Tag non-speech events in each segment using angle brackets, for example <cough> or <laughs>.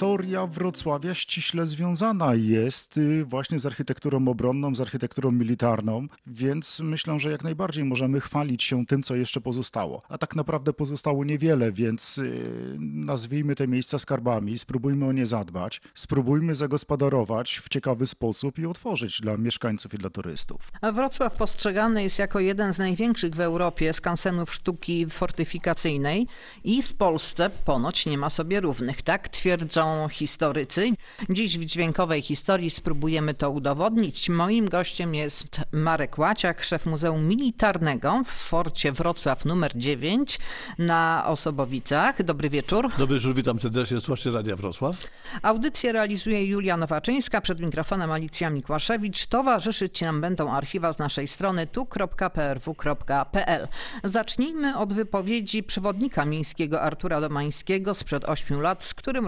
Historia Wrocławia ściśle związana jest y, właśnie z architekturą obronną, z architekturą militarną, więc myślę, że jak najbardziej możemy chwalić się tym, co jeszcze pozostało. A tak naprawdę pozostało niewiele, więc y, nazwijmy te miejsca skarbami, spróbujmy o nie zadbać, spróbujmy zagospodarować w ciekawy sposób i otworzyć dla mieszkańców i dla turystów. A Wrocław postrzegany jest jako jeden z największych w Europie skansenów sztuki fortyfikacyjnej i w Polsce ponoć nie ma sobie równych, tak twierdzą historycy. Dziś w dźwiękowej historii spróbujemy to udowodnić. Moim gościem jest Marek Łaciak, szef Muzeum Militarnego w Forcie Wrocław numer 9 na Osobowicach. Dobry wieczór. Dobry wieczór, witam serdecznie, słuchacze Radia Wrocław. Audycję realizuje Julia Nowaczyńska, przed mikrofonem Alicja Mikłaszewicz. Towarzyszyć nam będą archiwa z naszej strony tu.prw.pl. Zacznijmy od wypowiedzi przewodnika miejskiego Artura Domańskiego sprzed 8 lat, z którym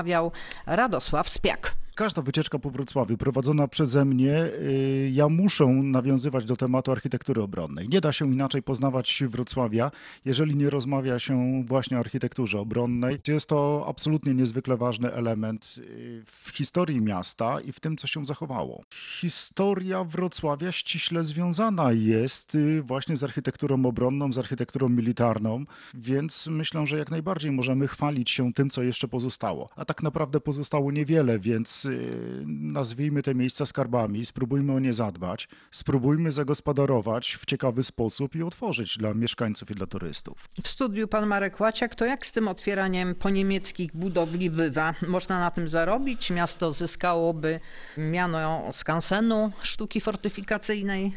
rozmawiał Radosław Spiak. Każda wycieczka po Wrocławiu prowadzona przeze mnie, y, ja muszę nawiązywać do tematu architektury obronnej. Nie da się inaczej poznawać Wrocławia, jeżeli nie rozmawia się właśnie o architekturze obronnej. Jest to absolutnie niezwykle ważny element y, w historii miasta i w tym, co się zachowało. Historia Wrocławia ściśle związana jest y, właśnie z architekturą obronną, z architekturą militarną, więc myślę, że jak najbardziej możemy chwalić się tym, co jeszcze pozostało. A tak naprawdę pozostało niewiele, więc y, nazwijmy te miejsca skarbami, spróbujmy o nie zadbać, spróbujmy zagospodarować w ciekawy sposób i otworzyć dla mieszkańców i dla turystów. W studiu pan Marek Łaciak, to jak z tym otwieraniem po niemieckich budowli bywa? Można na tym zarobić? Miasto zyskałoby miano skansenu sztuki fortyfikacyjnej?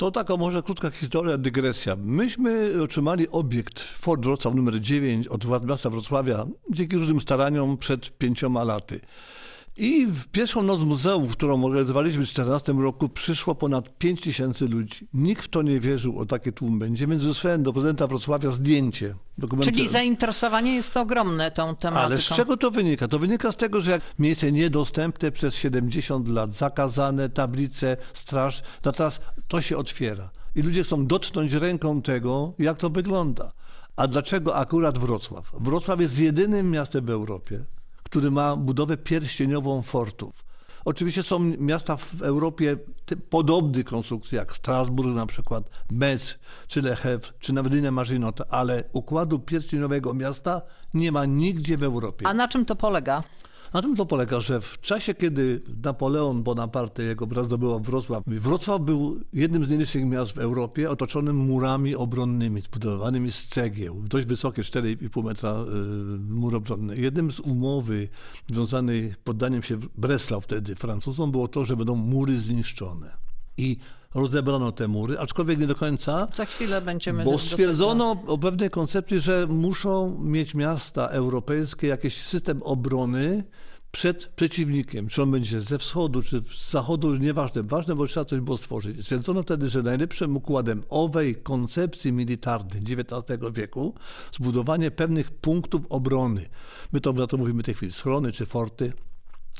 To taka może krótka historia, dygresja. Myśmy otrzymali obiekt Fort Wrocław numer 9 od władz miasta Wrocławia dzięki różnym staraniom przed pięcioma laty. I w pierwszą noc muzeum, którą organizowaliśmy w 2014 roku, przyszło ponad 5 tysięcy ludzi. Nikt w to nie wierzył, o takie tłum będzie, więc wysłałem do prezydenta Wrocławia zdjęcie. Dokumenty. Czyli zainteresowanie jest ogromne tą tematyką. Ale z czego to wynika? To wynika z tego, że jak miejsce niedostępne przez 70 lat, zakazane, tablice, straż, no teraz to się otwiera. I ludzie chcą dotknąć ręką tego, jak to wygląda. A dlaczego akurat Wrocław? Wrocław jest jedynym miastem w Europie, który ma budowę pierścieniową fortów. Oczywiście są miasta w Europie podobnych konstrukcji, jak Strasburg na przykład, Metz, czy Lechów, czy nawet inne Marzynot, ale układu pierścieniowego miasta nie ma nigdzie w Europie. A na czym to polega? Na tym to polega, że w czasie, kiedy Napoleon Bonaparte, jego brat zdobył Wrocław, Wrocław był jednym z najliczniejszych miast w Europie, otoczonym murami obronnymi, zbudowanymi z cegieł, dość wysokie, 4,5 metra y, mur obronny. Jednym z umowy związanej poddaniem się Breslau wtedy Francuzom było to, że będą mury zniszczone. I rozebrano te mury, aczkolwiek nie do końca, Za chwilę będziemy... bo stwierdzono o pewnej koncepcji, że muszą mieć miasta europejskie jakiś system obrony przed przeciwnikiem. Czy on będzie ze wschodu, czy z zachodu, nieważne. Ważne, bo trzeba coś było stworzyć. Stwierdzono wtedy, że najlepszym układem owej koncepcji militarnej XIX wieku zbudowanie pewnych punktów obrony. My to, to mówimy w tej chwili schrony czy forty.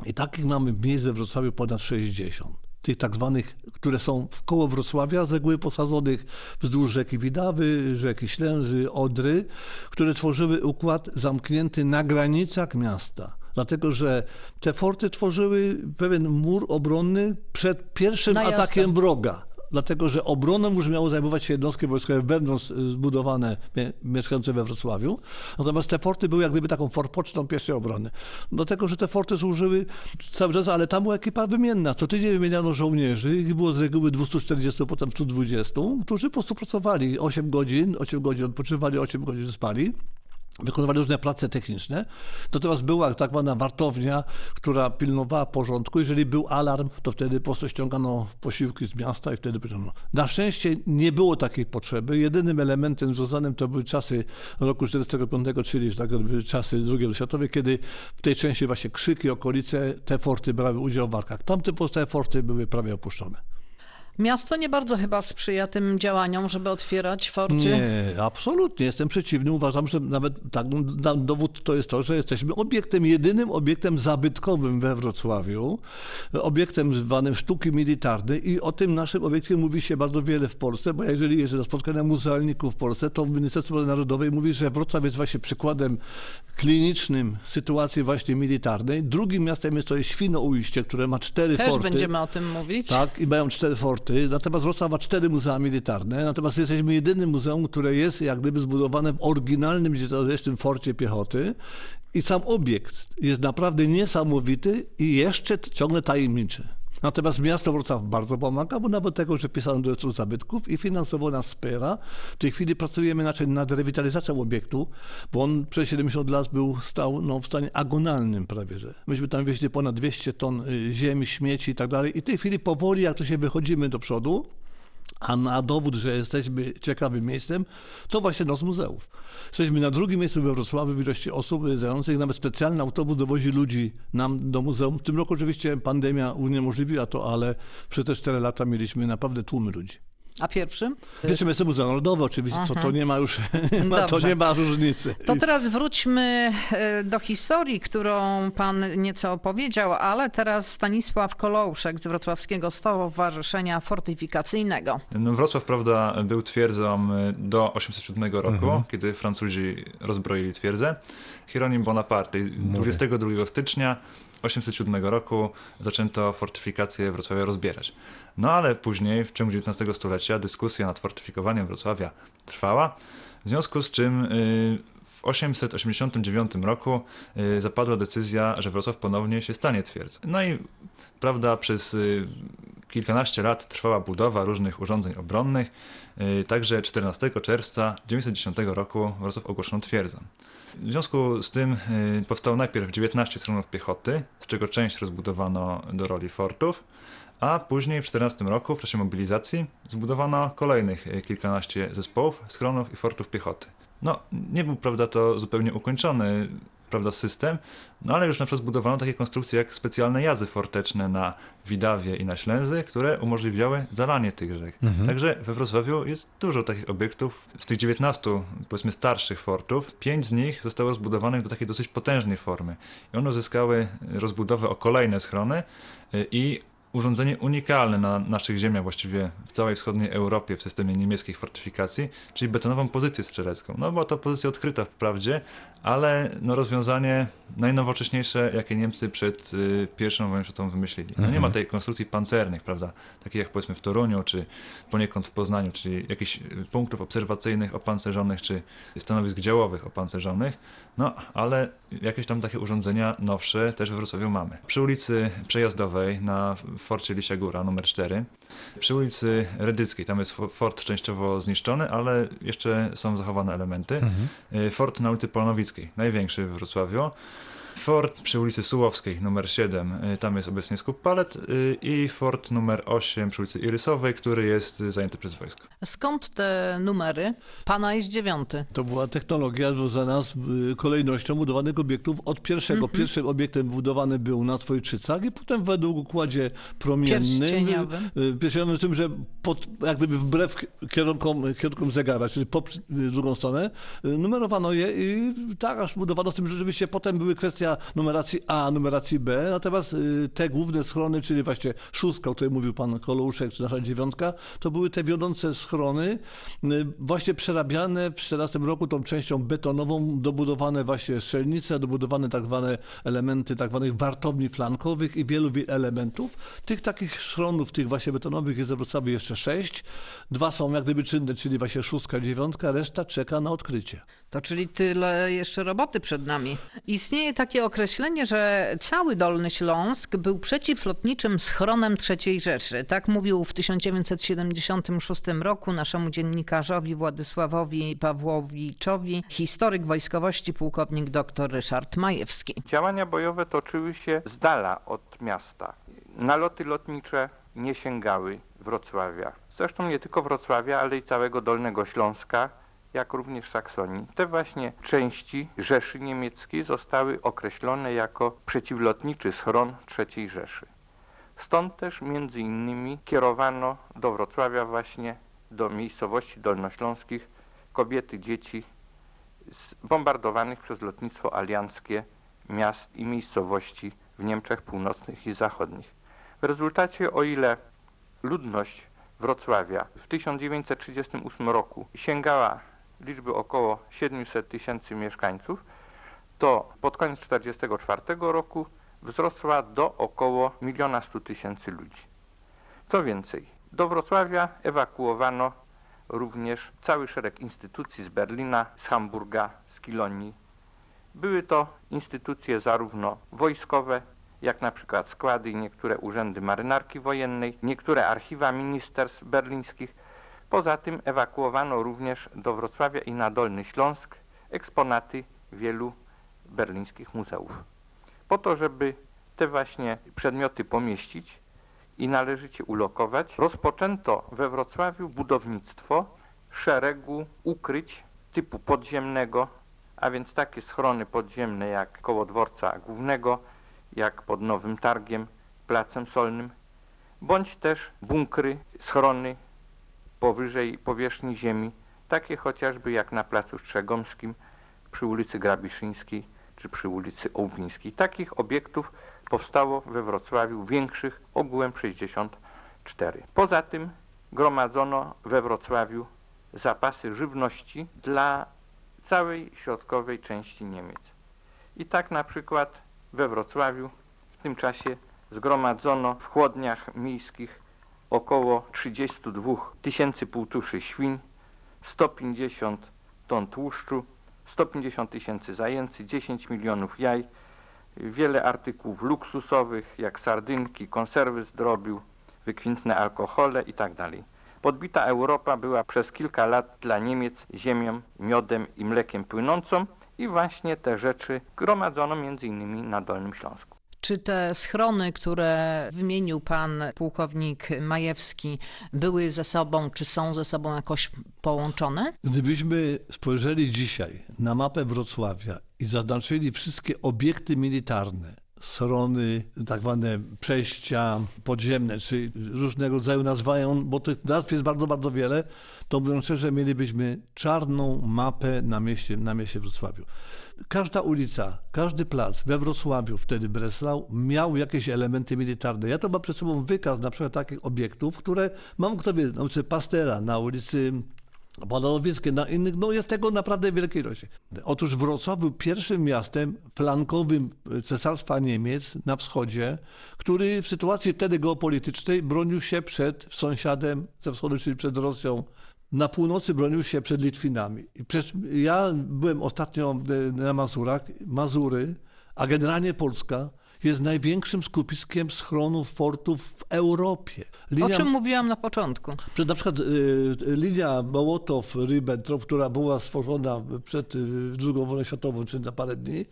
I takich mamy miejsc we Wrocławiu ponad 60 tych tak zwanych, które są w koło Wrocławia, z reguły posadzonych wzdłuż rzeki Widawy, rzeki Ślęży, Odry, które tworzyły układ zamknięty na granicach miasta. Dlatego, że te forty tworzyły pewien mur obronny przed pierwszym Najazdem. atakiem wroga. Dlatego, że obroną już miały zajmować się jednostki wojskowe wewnątrz y, zbudowane, mie- mieszkające we Wrocławiu. Natomiast te forty były jak gdyby taką forpocztą pierwszej obrony. Dlatego, że te forty służyły cały czas, ale tam była ekipa wymienna. Co tydzień wymieniano żołnierzy, ich było z reguły 240, potem 120, którzy po prostu pracowali 8 godzin, 8 godzin odpoczywali, 8 godzin spali. Wykonywali różne prace techniczne. Natomiast była tak zwana wartownia, która pilnowała porządku. Jeżeli był alarm, to wtedy po prostu ściągano posiłki z miasta i wtedy pytano. Na szczęście nie było takiej potrzeby. Jedynym elementem związanym to były czasy roku 1945, czyli tak czasy II wojny światowej, kiedy w tej części właśnie krzyki, okolice, te forty brały udział w walkach. Tamte pozostałe forty były prawie opuszczone. Miasto nie bardzo chyba sprzyja tym działaniom, żeby otwierać forty. Nie, absolutnie. Jestem przeciwny. Uważam, że nawet tak, dowód to jest to, że jesteśmy obiektem, jedynym obiektem zabytkowym we Wrocławiu, obiektem zwanym sztuki militarnej i o tym naszym obiekcie mówi się bardzo wiele w Polsce, bo jeżeli jest na spotkania muzealników w Polsce, to Ministerstwo Narodowe mówi, że Wrocław jest właśnie przykładem klinicznym sytuacji właśnie militarnej. Drugim miastem jest to jest Świnoujście, które ma cztery Też forty. będziemy o tym mówić. Tak, i mają cztery forty. Natomiast Wrocław ma cztery muzea militarne. Natomiast jesteśmy jedynym muzeum, które jest jak gdyby zbudowane w oryginalnym XIX forcie piechoty. I sam obiekt jest naprawdę niesamowity i jeszcze ciągle tajemniczy. Natomiast miasto Wrocław bardzo pomaga, bo nawet tego, że pisano do rejestru zabytków i finansowo nas wspiera. W tej chwili pracujemy inaczej nad rewitalizacją obiektu, bo on przez 70 lat był stał no, w stanie agonalnym prawie, że. Myśmy tam wieźli ponad 200 ton y, ziemi, śmieci i tak dalej. I w tej chwili powoli, jak to się wychodzimy do przodu, a na dowód, że jesteśmy ciekawym miejscem, to właśnie nos muzeów. Jesteśmy na drugim miejscu we Wrocławiu w ilości osób zających. Nawet specjalny autobus dowozi ludzi nam do muzeum. W tym roku oczywiście pandemia uniemożliwiła to, ale przez te 4 lata mieliśmy naprawdę tłumy ludzi. A pierwszym? Pierwszym jest Muzeum Narodowe oczywiście, to, to nie ma już <laughs> to Dobrze. nie ma różnicy. To teraz wróćmy e, do historii, którą pan nieco opowiedział, ale teraz Stanisław Kolouszek z Wrocławskiego Stowarzyszenia Fortyfikacyjnego. No, Wrocław, prawda, był twierdzą y, do 807 roku, kiedy Francuzi rozbroili twierdzę. Hieronim Bonaparte. I 22 stycznia 807 roku zaczęto fortyfikację Wrocławia rozbierać. No ale później, w ciągu XIX stulecia, dyskusja nad fortyfikowaniem Wrocławia trwała, w związku z czym y, w 889 roku y, zapadła decyzja, że Wrocław ponownie się stanie twierdzą. No i prawda, przez y, kilkanaście lat trwała budowa różnych urządzeń obronnych, także 14 czerwca 910 roku Wrocław ogłoszono twierdzą. W związku z tym powstało najpierw 19 schronów piechoty, z czego część rozbudowano do roli fortów, a później w 14 roku, w czasie mobilizacji, zbudowano kolejnych y, kilkanaście zespołów, schronów i fortów piechoty. No, nie był, prawda, to zupełnie ukończony, prawda, system, no ale już na przykład zbudowano takie konstrukcje jak specjalne jazy forteczne na Widawie i na Ślęzy, które umożliwiały zalanie tych rzek. Także we Wrocławiu jest dużo takich obiektów. Z tych 19, powiedzmy, starszych fortów, pięć z nich zostało zbudowanych do takiej dosyć potężnej formy. I one uzyskały rozbudowę o kolejne schrony y, i urządzenie unikalne na naszych ziemiach, właściwie w całej wschodniej Europie w systemie niemieckich fortyfikacji, czyli betonową pozycję strzelecką. No była to pozycja odkryta wprawdzie, ale no rozwiązanie najnowocześniejsze, jakie Niemcy przed y, pierwszą wojną światową wymyślili. No nie ma tej konstrukcji pancernych, prawda, takich jak powiedzmy w Toruniu, czy poniekąd w Poznaniu, czyli jakichś y, punktów obserwacyjnych opancerzonych, czy stanowisk działowych opancerzonych, no ale jakieś tam takie urządzenia nowsze też we Wrocławiu mamy. Przy ulicy Przejazdowej na forcie Lisia Góra numer 4, przy ulicy Redyckiej, tam jest fo- fort częściowo zniszczony, ale jeszcze są zachowane elementy. Y, Fort na ulicy Polnowickiej, największy w Wrocławiu. Fort przy ulicy Sułowskiej numer 7, y, tam jest obecnie skup palet y, i fort numer 8 przy ulicy Irysowej, który jest zajęty przez wojsko. Skąd te numery? Pana jest dziewiąty. To była technologia związana z y, kolejnością budowanych obiektów. Od pierwszego, pierwszym obiektem budowany był na Twojczycach i potem według układzie promiennym. Pierścieniowym. Pierścieniowym tym, że pod, jak gdyby wbrew kierunkom, kierunkom zegara, czyli po drugą stronę, numerowano je i tak aż budowano z tym, że rzeczywiście potem były numeracji A, numeracji B, natomiast y, te główne schrony, czyli właśnie szóstka, o której mówił pan Kolouszek, czy nasza dziewiątka, to były te wiodące schrony, y, właśnie przerabiane w 14 roku tą częścią betonową, dobudowane właśnie strzelnice, dobudowane tak zwane elementy tak zwanych wartowni flankowych i wielu wi- elementów. Tych takich schronów, tych właśnie betonowych jest w jeszcze sześć. Dwa są jak gdyby czynne, czyli właśnie szóstka, dziewiątka, reszta czeka na odkrycie. To czyli tyle jeszcze roboty przed nami. Istnieje takie określenie, że cały Dolny Śląsk był przeciwlotniczym schronem III Rzeszy. Tak mówił w 1976 roku naszemu dziennikarzowi Władysławowi Pawłowiczowi historyk wojskowości pułkownik dr Ryszard Majewski. Działania bojowe toczyły się z dala od miasta. Naloty lotnicze nie sięgały Wrocławia. Zresztą nie tylko Wrocławia, ale i całego Dolnego Śląska, jak również Saksonii. Te właśnie części Rzeszy Niemieckiej zostały określone jako przeciwlotniczy schron III Rzeszy. Stąd też między innymi kierowano do Wrocławia właśnie do miejscowości dolnośląskich kobiety, dzieci z bombardowanych przez lotnictwo alianckie miast i miejscowości w Niemczech północnych i zachodnich. W rezultacie, o ile ludność Wrocławia w 1938 roku sięgała liczby około 700 tysięcy mieszkańców, to pod koniec 1944 roku wzrosła do około 1 100 tysięcy ludzi. Co więcej, do Wrocławia ewakuowano również cały szereg instytucji z Berlina, z Hamburga, z Kilonii. Były to instytucje zarówno wojskowe, jak na przykład składy i niektóre urzędy marynarki wojennej, niektóre archiwa ministerstw berlińskich. Poza tym ewakuowano również do Wrocławia i na Dolny Śląsk eksponaty wielu berlińskich muzeów. Po to, żeby te właśnie przedmioty pomieścić i należycie ulokować, rozpoczęto we Wrocławiu budownictwo szeregu ukryć typu podziemnego, a więc takie schrony podziemne jak koło dworca głównego, jak pod Nowym Targiem, Placem Solnym, bądź też bunkry, schrony powyżej powierzchni ziemi, takie chociażby jak na Placu Strzegomskim, przy ulicy Grabiszyńskiej czy przy ulicy Ołbińskiej. Takich obiektów powstało we Wrocławiu większych ogółem 64. Poza tym gromadzono we Wrocławiu zapasy żywności dla całej środkowej części Niemiec. I tak na przykład we Wrocławiu w tym czasie zgromadzono w chłodniach miejskich około 32 tysięcy półtuszy świń, 150 ton tłuszczu, 150 tysięcy zajęcy, 10 milionów jaj, wiele artykułów luksusowych jak sardynki, konserwy z drobiu, wykwintne alkohole itd. Podbita Europa była przez kilka lat dla Niemiec ziemią, miodem i mlekiem płynącą i właśnie te rzeczy gromadzono innymi na Dolnym Śląsku. Czy te schrony, które wymienił pan pułkownik Majewski, były ze sobą, czy są ze sobą jakoś połączone? Gdybyśmy spojrzeli dzisiaj na mapę Wrocławia i zaznaczyli wszystkie obiekty militarne, schrony, tak zwane przejścia podziemne, czy różnego rodzaju nazwają, bo tych nazw jest bardzo, bardzo wiele, to mówiąc szczerze, mielibyśmy czarną mapę na mieście, na mieście Wrocławiu. Każda ulica, każdy plac we Wrocławiu, wtedy Breslau, miał jakieś elementy militarne. Ja to mam przed sobą wykaz na przykład takich obiektów, które mam, kto wie, na ulicy Pastera, na ulicy Padałowieckie, na innych, no jest tego naprawdę wielkiej ilości. Otóż Wrocław był pierwszym miastem flankowym Cesarstwa Niemiec na wschodzie, który w sytuacji wtedy geopolitycznej bronił się przed sąsiadem ze wschodu, czyli przed Rosją. Na północy bronił się przed Litwinami. I przecież ja byłem ostatnio na Mazurach, Mazury, a generalnie Polska jest największym skupiskiem schronów, fortów w Europie. Linia, o czym mówiłam na początku. Przed na przykład y, linia Mołotow-Ribbentrop, która była stworzona przed y, II wojną światową, czy na parę dni,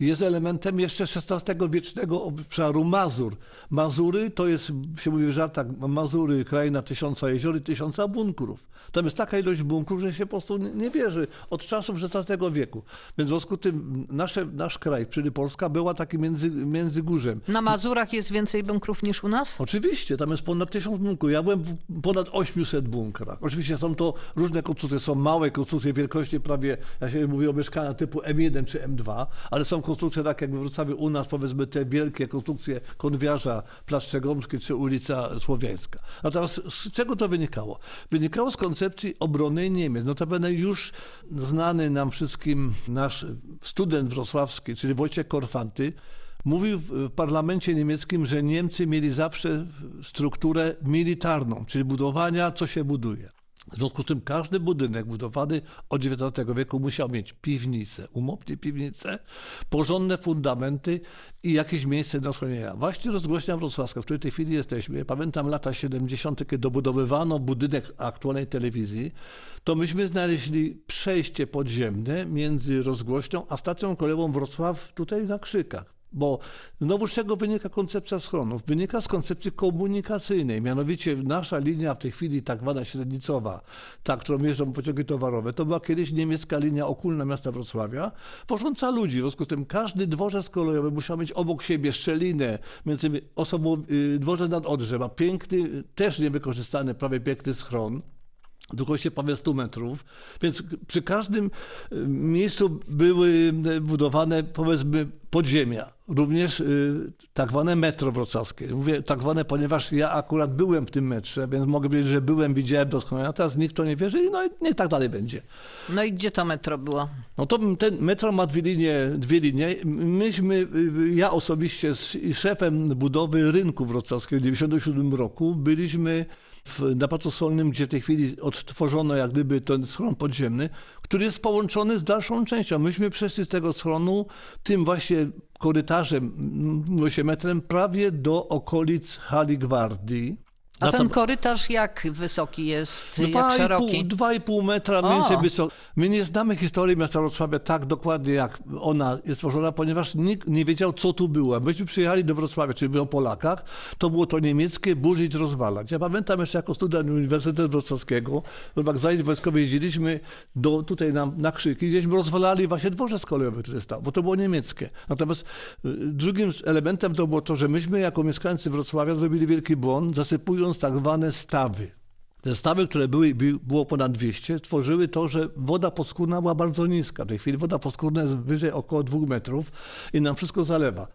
jest elementem jeszcze XVI-wiecznego obszaru Mazur. Mazury to jest, się mówi w żartach, Mazury, kraina tysiąca jezior i tysiąca bunkrów. Tam jest taka ilość bunkrów, że się po prostu nie wierzy od czasów XVI wieku. Więc w związku z tym nasze, nasz kraj, czyli Polska, była takim między, Na Mazurach jest więcej bunkrów niż u nas? Oczywiście, tam jest ponad tysiąc bunkrów. Ja byłem w ponad 800 bunkrach. Oczywiście są to różne konstrukcje, są małe konstrukcje wielkości prawie, ja się mówię o mieszkania typu M1 czy M2, ale są konstrukcje tak jak w Wrocławiu u nas, powiedzmy te wielkie konstrukcje Konwiarza, Plac Strzegomski czy ulica Słowiańska. A teraz z czego to wynikało? Wynikało z koncepcji obrony Niemiec. Notabene już znany nam wszystkim nasz student wrocławski, czyli Wojciech Korfanty, Mówił w parlamencie niemieckim, że Niemcy mieli zawsze strukturę militarną, czyli budowania, co się buduje. W związku z tym każdy budynek budowany od XIX wieku musiał mieć piwnicę, umownie piwnicę, porządne fundamenty i jakieś miejsce do schronienia. Właśnie rozgłośnia wrocławska, w której tej chwili jesteśmy, pamiętam lata 70., kiedy dobudowywano budynek aktualnej telewizji, to myśmy znaleźli przejście podziemne między rozgłośnią a stacją kolejową Wrocław tutaj na Krzykach Bo znowu z czego wynika koncepcja schronów? Wynika z koncepcji komunikacyjnej. Mianowicie nasza linia w tej chwili, tak zwana średnicowa, ta, którą jeżdżą pociągi towarowe, to była kiedyś niemiecka linia okulna miasta Wrocławia, wożąca ludzi. W związku z tym każdy dworzec kolejowy musiał mieć obok siebie szczelinę, między osobą, y, dworzec nad Odrze ma piękny, też niewykorzystany, prawie piękny schron długości prawie 100 metrów, więc przy każdym y, miejscu były y, budowane powiedzmy podziemia, również y, tak zwane metro wrocławskie. Mówię tak zwane, ponieważ ja akurat byłem w tym metrze, więc mogę powiedzieć, że byłem, widziałem doskonale, a teraz nikt to nie wierzy i no i niech tak dalej będzie. No i gdzie to metro było? No to ten metro ma dwie linie, dwie linie. Myśmy, ja osobiście z szefem budowy rynku wrocławskiego w 1997 roku byliśmy na Placu Solnym, gdzie w tej chwili odtworzono jak gdyby ten schron podziemny, który jest połączony z dalszą częścią. Myśmy przeszli z tego schronu tym właśnie korytarzem, się metrem, prawie do okolic Hali Gwardii. A ten korytarz jak wysoki jest, dwa jak szeroki? Dwa i pół metra mniej więcej wysoko. My nie znamy historii miasta Wrocławia tak dokładnie, jak ona jest tworzona, ponieważ nikt nie wiedział, co tu było. Myśmy przyjechali do Wrocławia, czyli o Polakach, to było to niemieckie burzyć, rozwalać. Ja pamiętam jeszcze jako student Uniwersytetu Wrocławskiego, w zajęć wojskowych jeździliśmy do, tutaj na, na Krzyki, gdzieśmy rozwalali właśnie dworzec kolejowy, który stał, bo to było niemieckie. Natomiast y, drugim elementem to było to, że myśmy jako mieszkańcy Wrocławia zrobili wielki błąd, zasypując tak zwane stawy. Te stawy, które były, było ponad 200, tworzyły to, że woda podskórna była bardzo niska. W tej chwili woda podskórna jest wyżej około 2 metrów i nam wszystko zalewa.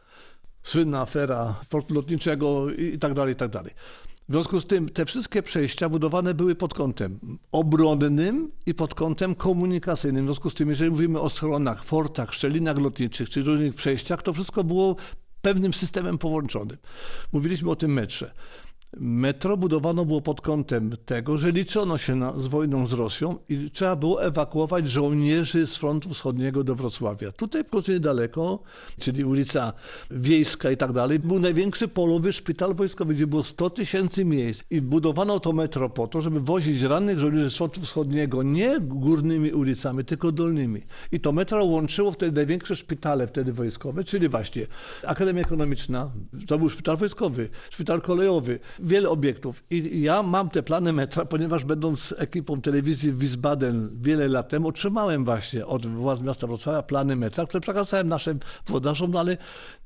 Słynna afera portu lotniczego i tak dalej, i tak dalej. W związku z tym te wszystkie przejścia budowane były pod kątem obronnym i pod kątem komunikacyjnym. W związku z tym, jeżeli mówimy o schronach, fortach, szczelinach lotniczych czy różnych przejściach, to wszystko było pewnym systemem połączonym. Mówiliśmy o tym metrze. Metro budowano było pod kątem tego, że liczono się na, z wojną z Rosją i trzeba było ewakuować żołnierzy z frontu wschodniego do Wrocławia. Tutaj w końcu niedaleko, czyli ulica Wiejska i tak dalej, był największy polowy szpital wojskowy, gdzie było 100 tysięcy miejsc i budowano to metro po to, żeby wozić rannych żołnierzy z frontu wschodniego nie górnymi ulicami, tylko dolnymi. I to metro łączyło wtedy największe szpitale wtedy wojskowe, czyli właśnie Akademia Ekonomiczna, to był szpital wojskowy, szpital kolejowy, wiele obiektów. I ja mam te plany metra, <laughs> ponieważ będąc ekipą telewizji w Wiesbaden wiele lat temu, otrzymałem właśnie od władz miasta Wrocławia plany metra, które przekazałem naszym włodarzom, no ale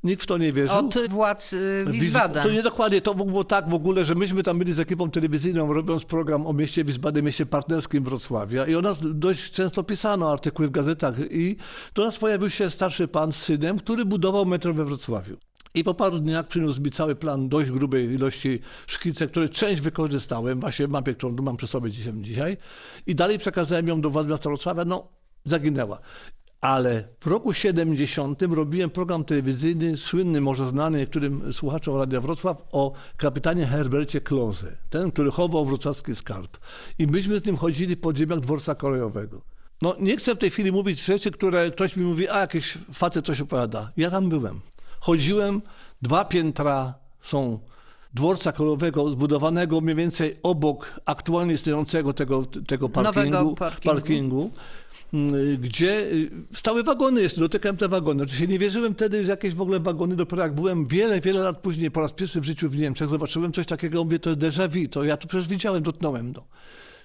nikt w to nie wierzył. Od władz y, Wiesbaden. To nie dokładnie, to było tak w ogóle, że myśmy tam byli z ekipą telewizyjną, robiąc program o mieście Wiesbaden, mieście partnerskim Wrocławia i o nas dość często pisano artykuły w gazetach i do nas pojawił się starszy pan z synem, który budował metro we Wrocławiu. I po paru dniach przyniósł mi cały plan dość grubej ilości szkicek, które część wykorzystałem, właśnie w mapie, którą mam przy sobie dzisiaj. I dalej przekazałem ją do władz miasta Wrocławia, no zaginęła. Ale w roku 70 robiłem program telewizyjny, słynny, może znany niektórym słuchaczom Radia Wrocław, o kapitanie Herbercie Kloze. Ten, który chował wrocławski skarb. I myśmy z nim chodzili po ziemiach dworca kolejowego. No nie chcę w tej chwili mówić rzeczy, które ktoś mi mówi, a jakiś facet coś opowiada. Ja tam byłem chodziłem, dwa piętra są dworca kolowego zbudowanego mniej więcej obok aktualnie istniejącego tego, tego parkingu, parkingu. parkingu mm, gdzie y, stały wagony jeszcze, dotykałem te wagony. Oczywiście nie wierzyłem wtedy, że jakieś w ogóle wagony, dopiero jak byłem wiele, wiele lat później, po raz pierwszy w życiu w Niemczech, zobaczyłem coś takiego, mówię, to jest déjà vu, to ja tu przecież widziałem, dotknąłem to.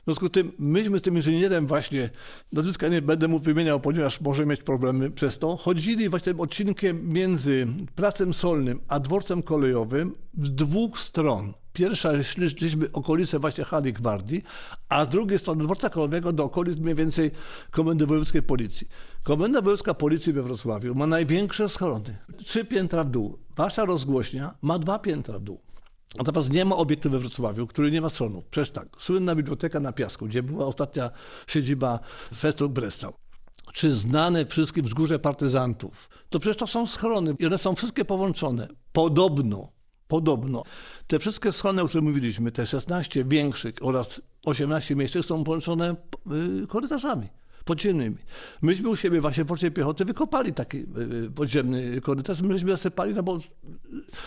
Związku z tym myśmy z tym inżynierem właśnie, nazwiska nie będę mu wymieniał, ponieważ może mieć problemy przez to, chodzili właśnie tym odcinkiem między Placem Solnym a dworcem kolejowym z dwóch stron. Pierwsza szliśmy okolice właśnie Hali Gwardii, a z drugiej strony dworca kolejowego do okolic mniej więcej Komendy Wojewódzkiej Policji. Komenda Wojewódzka Policji we Wrocławiu ma największe schrony. Trzy piętra w dół. Wasza rozgłośnia ma dwa piętra w dół. Natomiast nie ma obiektu we Wrocławiu, który nie ma stronów. Przecież tak, słynna biblioteka na Piasku, gdzie była ostatnia siedziba Festung Breslau. Czy znane wszystkim wzgórze partyzantów. To przecież to są schrony i one są wszystkie połączone. Podobno, podobno. Te wszystkie schrony, o których mówiliśmy, te 16 większych oraz 18 mniejszych są połączone y, korytarzami podziemnymi. Myśmy u siebie właśnie w Forcie Piechoty wykopali taki y, podziemny korytarz, myśmy zasypali, no bo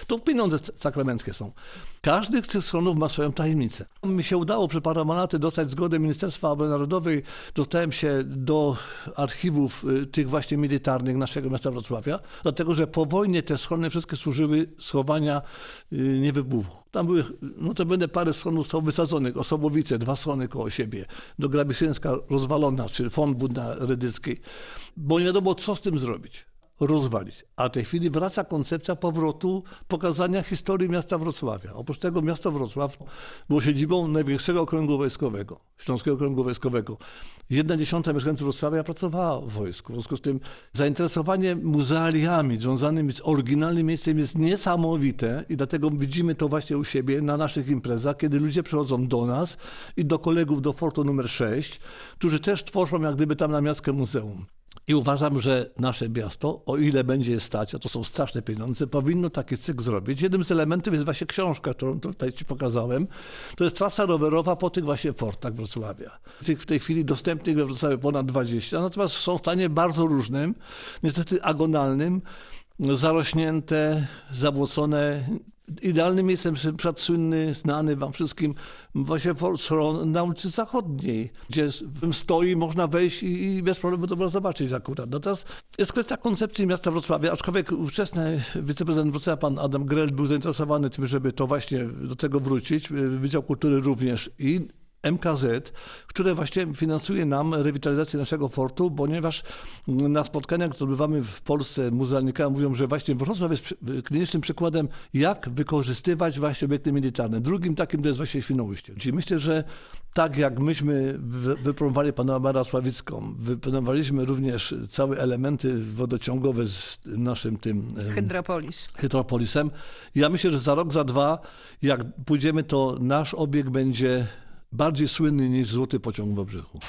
to pieniądze sakramenckie są. Każdy z tych schronów ma swoją tajemnicę. Mi się udało przed paroma laty dostać zgodę Ministerstwa Obrony Narodowej. Dostałem się do archiwów y, tych właśnie militarnych naszego miasta Wrocławia, dlatego że po wojnie te schrony wszystkie służyły schowania niewybuchu. Tam były, no to będę parę schronów są wysadzonych, Osobowice, dwa schrony koło siebie, do Grabiszyńska rozwalona, czy fond Budna Rydyckiej, bo nie wiadomo co z tym zrobić rozwalić. A w tej chwili wraca koncepcja powrotu, pokazania historii miasta Wrocławia. Oprócz tego miasto Wrocław było siedzibą największego okręgu wojskowego, Śląskiego Okręgu Wojskowego. Jedna dziesiąta mieszkańców Wrocławia pracowała w wojsku. W związku z tym zainteresowanie muzealiami związanymi z oryginalnym miejscem jest niesamowite i dlatego widzimy to właśnie u siebie na naszych imprezach, kiedy ludzie przychodzą do nas i do kolegów do Fortu numer 6, którzy też tworzą jak gdyby tam na miastkę muzeum. I uważam, że nasze miasto, o ile będzie stać, a to są straszne pieniądze, powinno taki cykl zrobić. Jednym z elementów jest właśnie książka, którą tutaj Ci pokazałem. To jest trasa rowerowa po tych właśnie fortach Wrocławia. Ich w tej chwili dostępnych we Wrocławiu ponad 20, natomiast są w stanie bardzo różnym, niestety agonalnym, zarośnięte, zabłocone, idealnym miejscem przykład słynny, znany wam wszystkim, właśnie na ulicy Zachodniej, gdzie stoi, można wejść i bez problemu to zobaczyć akurat. No teraz jest kwestia koncepcji miasta Wrocławia, aczkolwiek ówczesny wiceprezydent Wrocławia, pan Adam Grel, był zainteresowany tym, żeby to właśnie do tego wrócić. Wydział Kultury również i MKZ, które właśnie finansuje nam rewitalizację naszego fortu, ponieważ na spotkaniach, które odbywamy w Polsce, muzealnikami mówią, że właśnie Wrocław jest klinicznym przykładem, jak wykorzystywać właśnie obiekty militarne. Drugim takim to jest właśnie Świnoujście. Czyli myślę, że tak jak myśmy wypromowali panoramę Sławicką, wypromowaliśmy również całe elementy wodociągowe z naszym tym... Hydropolis. Hydropolisem. Ja myślę, że za rok, za dwa, jak pójdziemy, to nasz obiekt będzie bardziej słynny niż Złoty Pociąg w Obrzychu.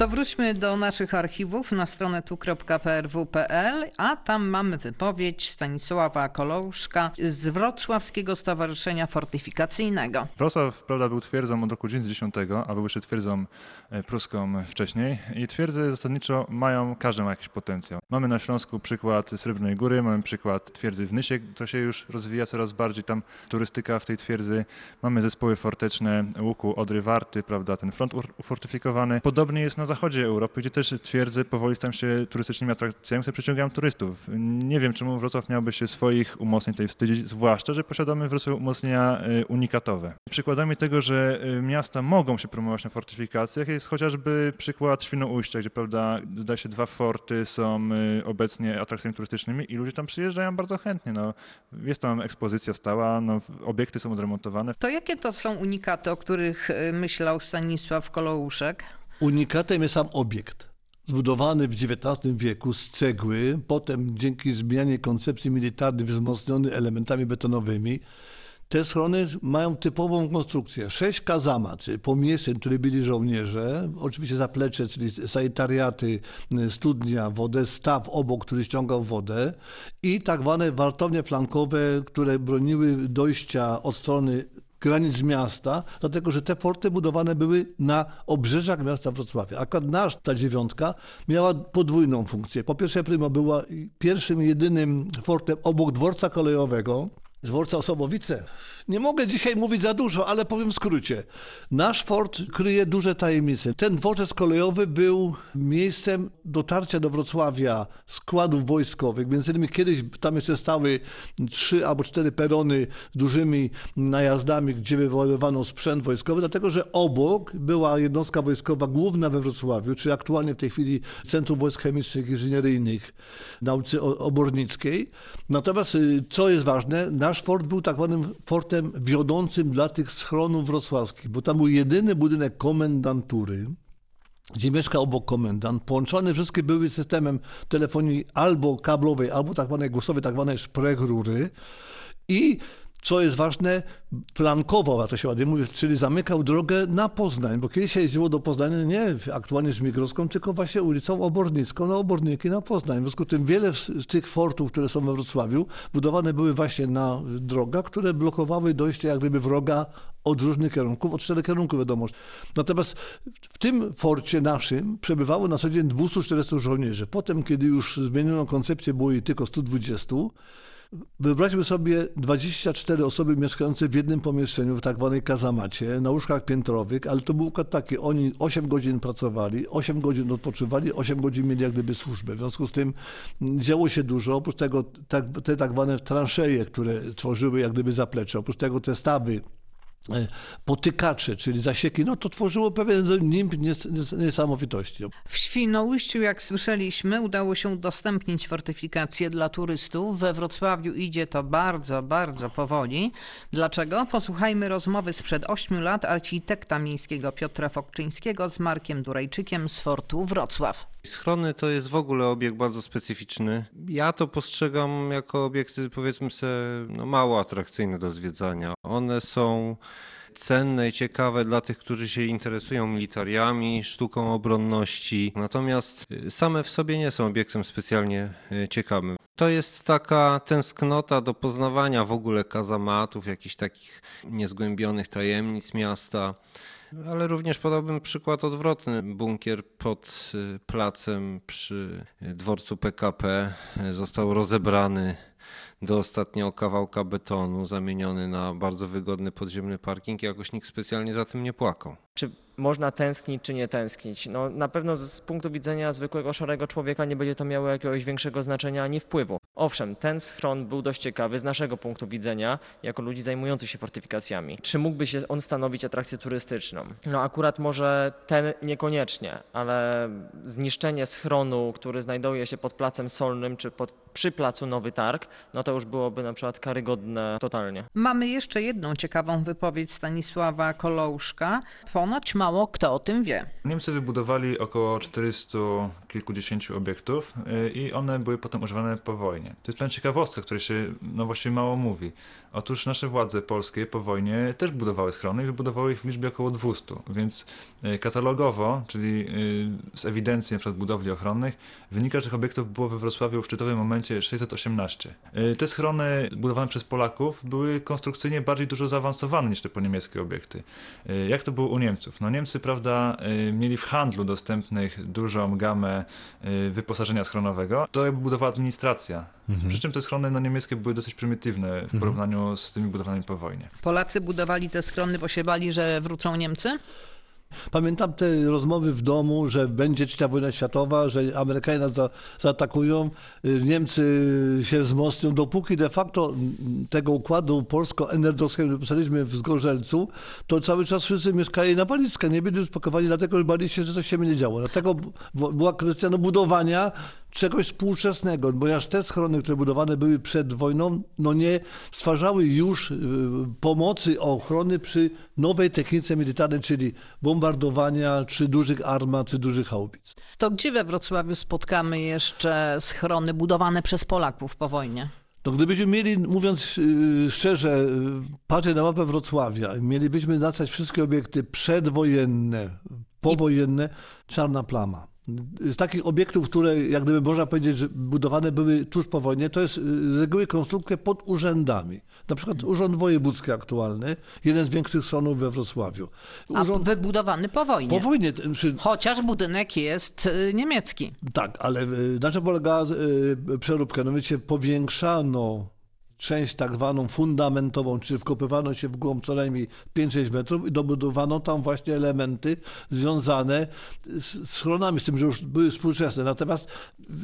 To wróćmy do naszych archiwów na stronę tu.prw.pl, a tam mamy wypowiedź Stanisława Kolouszka z Wrocławskiego Stowarzyszenia Fortyfikacyjnego. Wrocław prawda, był twierdzą od roku 1910, a był jeszcze twierdzą e, pruską wcześniej i twierdze zasadniczo mają, każdy ma jakiś potencjał. Mamy na Śląsku przykład Srebrnej Góry, mamy przykład twierdzy w Nysie, która się już rozwija coraz bardziej, tam turystyka w tej twierdzy. Mamy zespoły forteczne Łuku, Odry, Warty, prawda, ten front ufortyfikowany. Podobnie jest na zachodzie Europy, gdzie też twierdze powoli stają się turystycznymi atrakcjami, które przyciągają turystów. Nie wiem, czemu Wrocław miałby się swoich umocnień tutaj wstydzić, zwłaszcza, że posiadamy w Wrocławiu umocnienia y, unikatowe. Przykładami tego, że y, miasta mogą się promować na fortyfikacjach jest chociażby przykład Świnoujścia, gdzie prawda, zdaje się dwa forty są y, obecnie atrakcjami turystycznymi i ludzie tam przyjeżdżają bardzo chętnie. No, jest tam ekspozycja stała, no, obiekty są odremontowane. To jakie to są unikaty, o których myślał Stanisław Kolouszek? Unikatem jest sam obiekt. Zbudowany w XIX wieku z cegły, potem dzięki zmianie koncepcji militarnej wzmocniony elementami betonowymi. Te schrony mają typową konstrukcję. Sześć kazama, czyli pomieszczeń, które byli żołnierze, oczywiście zaplecze, czyli sanitariaty, studnia, wodę, staw obok, który ściągał wodę i tak zwane wartownie flankowe, które broniły dojścia od strony granic miasta, dlatego że te forty budowane były na obrzeżach miasta Wrocławia. Akurat nasz, ta dziewiątka, miała podwójną funkcję. Po pierwsze, Prima była pierwszym, jedynym fortem obok dworca kolejowego, dworca Osobowice, nie mogę dzisiaj mówić za dużo, ale powiem w skrócie. Nasz fort kryje duże tajemnice. Ten dworzec kolejowy był miejscem dotarcia do Wrocławia składów wojskowych. Między innymi kiedyś tam jeszcze stały trzy albo cztery perony z dużymi najazdami, gdzie wywoływano sprzęt wojskowy, dlatego że obok była jednostka wojskowa główna we Wrocławiu, czyli aktualnie w tej chwili Centrum Wojsk Chemicznych i Inżynieryjnych na ulicy Obornickiej. Natomiast y, co jest ważne, nasz fort był tak zwanym fortem wiodącym dla tych schronów wrocławskich, bo tam był jedyny budynek komendantury, gdzie mieszkał obok komendant, połączone wszystkie były systemem telefonii albo kablowej, albo tak zwanej głosowej, tak zwanej szprechrury i co jest ważne, flankował, a to się ładnie mówi, czyli zamykał drogę na Poznań, bo kiedyś się jeździło do Poznania nie aktualnie Żmigrowską, tylko właśnie ulicą Obornicką, na Oborniki na Poznań. W związku z tym wiele z tych fortów, które są we Wrocławiu, budowane były właśnie na drogach, które blokowały dojście jak gdyby wroga od różnych kierunków, od czterech kierunków wiadomo. Natomiast w tym forcie naszym przebywało na co dzień 240 żołnierzy. Potem, kiedy już zmieniono koncepcję, było ich tylko 120, Wyobraźmy sobie 24 osoby mieszkające w jednym pomieszczeniu, w tak zwanej kazamacie, na łóżkach piętrowych, ale to był układ taki, oni 8 godzin pracowali, 8 godzin odpoczywali, 8 godzin mieli jak gdyby służbę. W związku z tym działo się dużo, oprócz tego tak, te tak zwane transzeje, które tworzyły jak gdyby zaplecze, oprócz tego te stawy, potykacze, czyli zasieki, no to tworzyło pewien nimb niesamowitości. W Świnoujściu, jak słyszeliśmy, udało się udostępnić fortyfikacje dla turystów. We Wrocławiu idzie to bardzo, bardzo powoli. Dlaczego? Posłuchajmy rozmowy sprzed 8 lat architekta miejskiego Piotra Fokczyńskiego z Markiem Durejczykiem z Fortu Wrocław. Schrony to jest w ogóle obiekt bardzo specyficzny. Ja to postrzegam jako obiekty, powiedzmy sobie, no mało atrakcyjne do zwiedzania. One są cenne i ciekawe dla tych, którzy się interesują militariami, sztuką obronności, natomiast same w sobie nie są obiektem specjalnie e, ciekawym. To jest taka tęsknota do poznawania w ogóle kazamatów, jakichś takich niezgłębionych tajemnic miasta. Ale również podałbym przykład odwrotny. Bunkier pod y, placem przy dworcu PKP y, został rozebrany do ostatniego kawałka betonu, zamieniony na bardzo wygodny podziemny parking jakoś nikt specjalnie za tym nie płakał. Czy można tęsknić, czy nie tęsknić? No, na pewno z, z punktu widzenia zwykłego szarego człowieka nie będzie to miało jakiegoś większego znaczenia ani wpływu. Owszem, ten schron był dość ciekawy z naszego punktu widzenia, jako ludzi zajmujących się fortyfikacjami. Czy mógłby się on stanowić atrakcję turystyczną? No akurat może ten niekoniecznie, ale zniszczenie schronu, który znajduje się pod placem solnym, czy pod, przy placu Nowy Targ, no to już byłoby na przykład karygodne totalnie. Mamy jeszcze jedną ciekawą wypowiedź Stanisława Kolouszka. Ponoć mało kto o tym wie. Niemcy wybudowali około 400 kilkudziesięciu obiektów y, i one były potem używane po wojnie. To jest pewna ciekawostka, której się no właściwie mało mówi. Otóż nasze władze polskie po wojnie też budowały schrony i wybudowały ich w liczbie około 200, więc y, katalogowo, czyli y, z ewidencji np. budowli ochronnych, wynika, że tych obiektów było we Wrocławiu w szczytowym momencie 618. Te schrony budowane przez Polaków były konstrukcyjnie bardziej dużo zaawansowane niż te po niemieckie obiekty. Jak to było u Niemców? No Niemcy, prawda, mieli w handlu dostępnych dużą gamę wyposażenia schronowego. To jakby budowała administracja Mhm. Przy czym te schrony no, niemieckie były dosyć prymitywne w mhm. porównaniu z tymi budowanymi po wojnie. Polacy budowali te schrony, bo się bali, że wrócą Niemcy? Pamiętam te rozmowy w domu, że będzie trzecia wojna światowa, że Amerykanie nas za, zaatakują, y, Niemcy się wzmocnią. Dopóki de facto tego układu polsko-enerdowskiego pisaliśmy w Zgorzelcu, to cały czas wszyscy mieszkali na Walizkę. Nie byli uspokojeni, dlatego że bali się, że coś się będzie działo. Dlatego była kwestia no, budowania czegoś współczesnego, ponieważ te schrony, które budowane były przed wojną, no nie stwarzały już y, pomocy ochrony przy nowej technice militarnej, czyli bombardowania, czy dużych armat, czy dużych haubic. To gdzie we Wrocławiu spotkamy jeszcze schrony budowane przez Polaków po wojnie? To gdybyśmy mieli, mówiąc y, szczerze, patrzeć na mapę Wrocławia, mielibyśmy nazwać wszystkie obiekty przedwojenne, powojenne, czarna plama z takich obiektów, które jak gdyby można powiedzieć, że budowane były tuż po wojnie, to jest y, z reguły konstrukcja pod urzędami. Na przykład Urząd Wojewódzki aktualny, jeden z większych stronów we Wrocławiu. Urząd... A wybudowany po wojnie. Po wojnie. Chociaż budynek jest y, niemiecki. Tak, ale y, na czym polega przeróbka? No wiecie, powiększano część tak zwaną fundamentową, czyli wkopywano się w głąb co najmniej 5-6 metrów i dobudowano tam właśnie elementy związane z schronami, z tym, że już były współczesne. Natomiast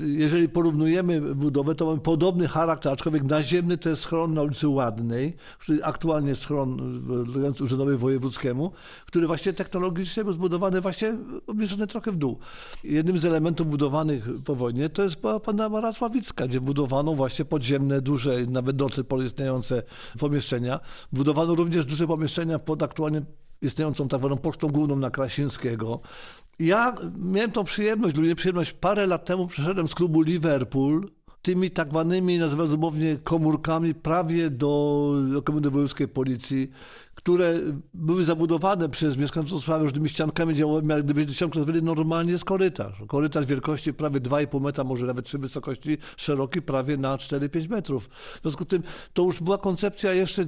jeżeli porównujemy budowę, to mamy podobny charakter, aczkolwiek naziemny to jest schron na ulicy Ładnej, który aktualnie jest schron leżący Urzędowi Wojewódzkiemu, który właśnie technologicznie był zbudowany właśnie obniżony trochę w dół. Jednym z elementów budowanych po wojnie to jest pana Marasławicka, gdzie budowano właśnie podziemne, duże, nawet do do istniejące pomieszczenia. Budowano również duże pomieszczenia pod aktualnie istniejącą tak zwaną pocztą główną na Krasińskiego. Ja miałem tą przyjemność, lub nieprzyjemność, parę lat temu przeszedłem z klubu Liverpool tymi tak zwanymi, nazywam zumownie, komórkami prawie do Komendy Wojewódzkiej Policji, które były zabudowane przez mieszkańców Wrocławia różnymi ściankami działowymi, jak gdyby nazwali normalnie jest korytarz. Korytarz wielkości prawie 2,5 metra, może nawet 3 wysokości, szeroki prawie na 4-5 metrów. W związku z tym to już była koncepcja jeszcze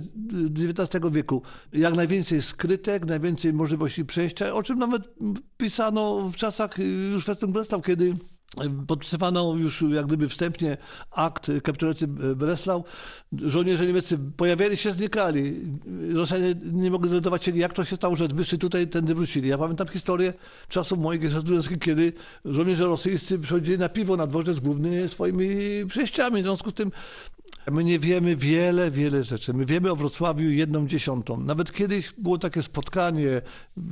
XIX wieku. Jak najwięcej skrytek, najwięcej możliwości przejścia, o czym nawet pisano w czasach już Festung Breslau, kiedy Podpisywano już jak gdyby wstępnie akt kapitulacji Breslau. Żołnierze niemieccy pojawiali się, znikali. Rosjanie nie mogli zorientować się, jak to się stało, że wyszli tutaj, tędy wrócili. Ja pamiętam historię czasów moich studenckich, kiedy żołnierze rosyjscy przychodzili na piwo na dworzec główny swoimi przejściami. W związku z tym My nie wiemy wiele, wiele rzeczy. My wiemy o Wrocławiu jedną dziesiątą. Nawet kiedyś było takie spotkanie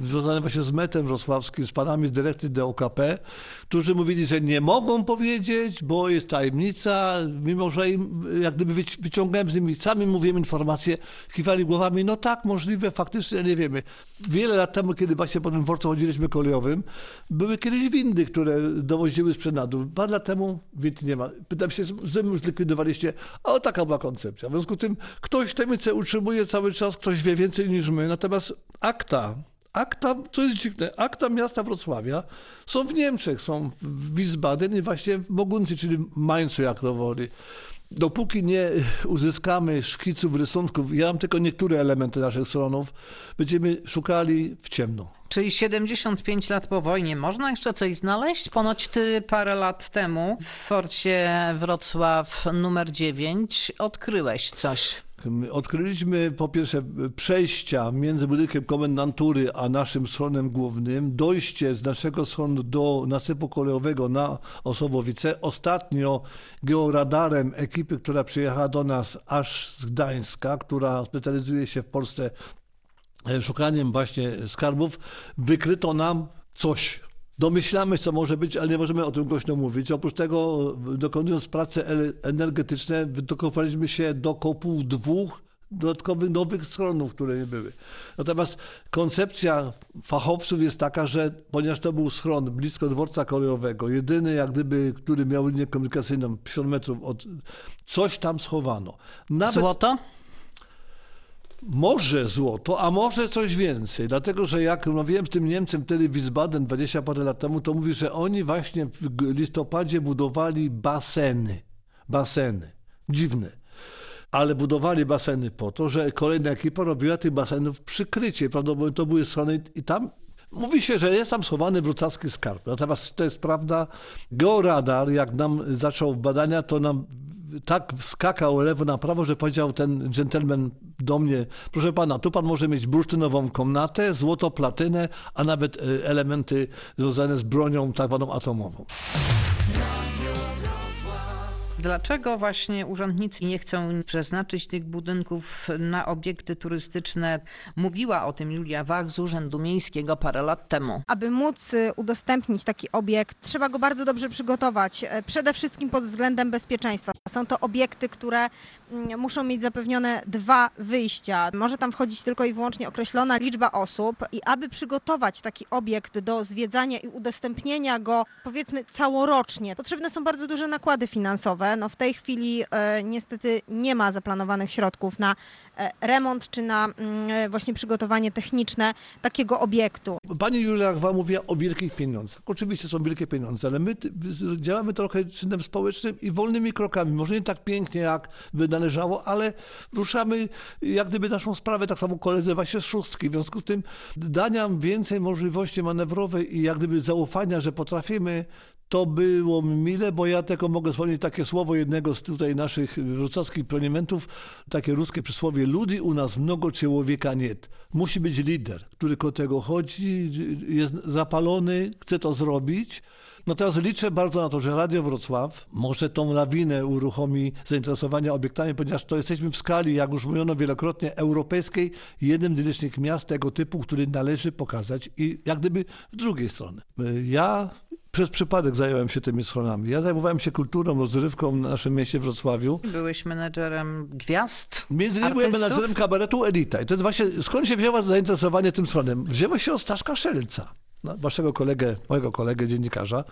związane właśnie z metem wrocławskim, z panami z dyrekcji DOKP, którzy mówili, że nie mogą powiedzieć, bo jest tajemnica, mimo że im, jak gdyby wyciągałem z nimi, sami mówiłem informacje, kiwali głowami, no tak, możliwe, faktycznie nie wiemy. Wiele lat temu, kiedy właśnie po tym dworcu chodziliśmy kolejowym, były kiedyś windy, które dowoziły sprzęt Dwa lat temu wind nie ma. Pytam się, że zlikwidowaliście, a taka była koncepcja. W związku z tym ktoś tę tajemnicę utrzymuje cały czas, ktoś wie więcej niż my. Natomiast akta, akta, co jest dziwne, akta miasta Wrocławia są w Niemczech, są w Wiesbaden i właśnie w Moguncji, czyli Mainzu, jak to woli. Dopóki nie uzyskamy szkiców, rysunków, ja mam tylko niektóre elementy naszych stronów, będziemy szukali w ciemno. Czyli 75 lat po wojnie można jeszcze coś znaleźć? Ponoć ty parę lat temu w forcie Wrocław numer 9 odkryłeś coś. Odkryliśmy po pierwsze przejścia między budynkiem komendantury a naszym schronem głównym, dojście z naszego schronu do nasypu kolejowego na Osobowice. Ostatnio georadarem ekipy, która przyjechała do nas aż z Gdańska, która specjalizuje się w Polsce E, szukaniem właśnie skarbów, wykryto nam coś. Domyślamy, co może być, ale nie możemy o tym głośno mówić. Oprócz tego, dokonując prace energetyczne, dokopaliśmy się do kopuł dwóch dodatkowych nowych schronów, które nie były. Natomiast koncepcja fachowców jest taka, że ponieważ to był schron blisko dworca kolejowego, jedyny jak gdyby, który miał linię komunikacyjną 50 metrów od... Coś tam schowano. Nawet... Złoto? Może złoto, a może coś więcej. Dlatego, że jak rozmawiałem z tym Niemcem wtedy Wiesbaden 20 parę lat temu, to mówi, że oni właśnie w listopadzie budowali baseny. Baseny. Dziwne. Ale budowali baseny po to, że kolejna ekipa robiła tych basenów przykrycie. Prawdopodobnie to były strony i tam Mówi się, że jest tam schowany wrocławski skarb. Natomiast to jest prawda. Georadar, jak nam zaczął badania, to nam tak skakał lewo na prawo, że powiedział ten dżentelmen do mnie, proszę pana, tu pan może mieć bursztynową komnatę, złoto, platynę, a nawet e, elementy związane z bronią tak zwaną atomową. Dlaczego właśnie urzędnicy nie chcą przeznaczyć tych budynków na obiekty turystyczne? Mówiła o tym Julia Wach z Urzędu Miejskiego parę lat temu. Aby móc y, udostępnić taki obiekt, trzeba go bardzo dobrze przygotować, e, przede wszystkim pod względem bezpieczeństwa. Są to obiekty, które mm, muszą mieć zapewnione dwa wyjścia. Może tam wchodzić tylko i wyłącznie określona liczba osób i aby przygotować taki obiekt do zwiedzania i udostępnienia go powiedzmy całorocznie, potrzebne są bardzo duże nakłady finansowe. No w tej chwili e, niestety nie ma zaplanowanych środków na e, remont czy na mm, e, właśnie przygotowanie techniczne takiego obiektu. Pani Julia wam mówiła o wielkich pieniądzach. Oczywiście są wielkie pieniądze, ale my działamy trochę czynem społecznym i wolnymi krokami. Może nie tak pięknie, jak by należało, ale ruszamy jak gdyby naszą sprawę, tak samo koledzy właśnie z szóstki. W związku z tym dania więcej możliwości manewrowej i jak gdyby zaufania, że potrafimy to było mi mile, bo ja tylko mogę wspomnieć takie słowo jednego z tutaj naszych wrocławskich proniementów, takie ruskie przysłowie, ludzi u nas mnogo człowieka nie. Musi być lider, który do tego chodzi, jest zapalony, chce to zrobić. Natomiast liczę bardzo na to, że Radio Wrocław może tą lawinę uruchomi zainteresowania obiektami, ponieważ to jesteśmy w skali, jak już mówiono wielokrotnie, europejskiej, jednym z licznych miast tego typu, który należy pokazać i jak gdyby z drugiej strony. Ja przez przypadek zająłem się tymi schronami. Ja zajmowałem się kulturą, rozrywką w naszym mieście Wrocławiu. Byłeś menedżerem gwiazd? Między innymi byłem menedżerem kabaretu Elita. I to jest właśnie, skąd się wzięło zainteresowanie tym schronem? Wzięło się od Staszka Szelca. Waszego kolegę, mojego kolegę, dziennikarza.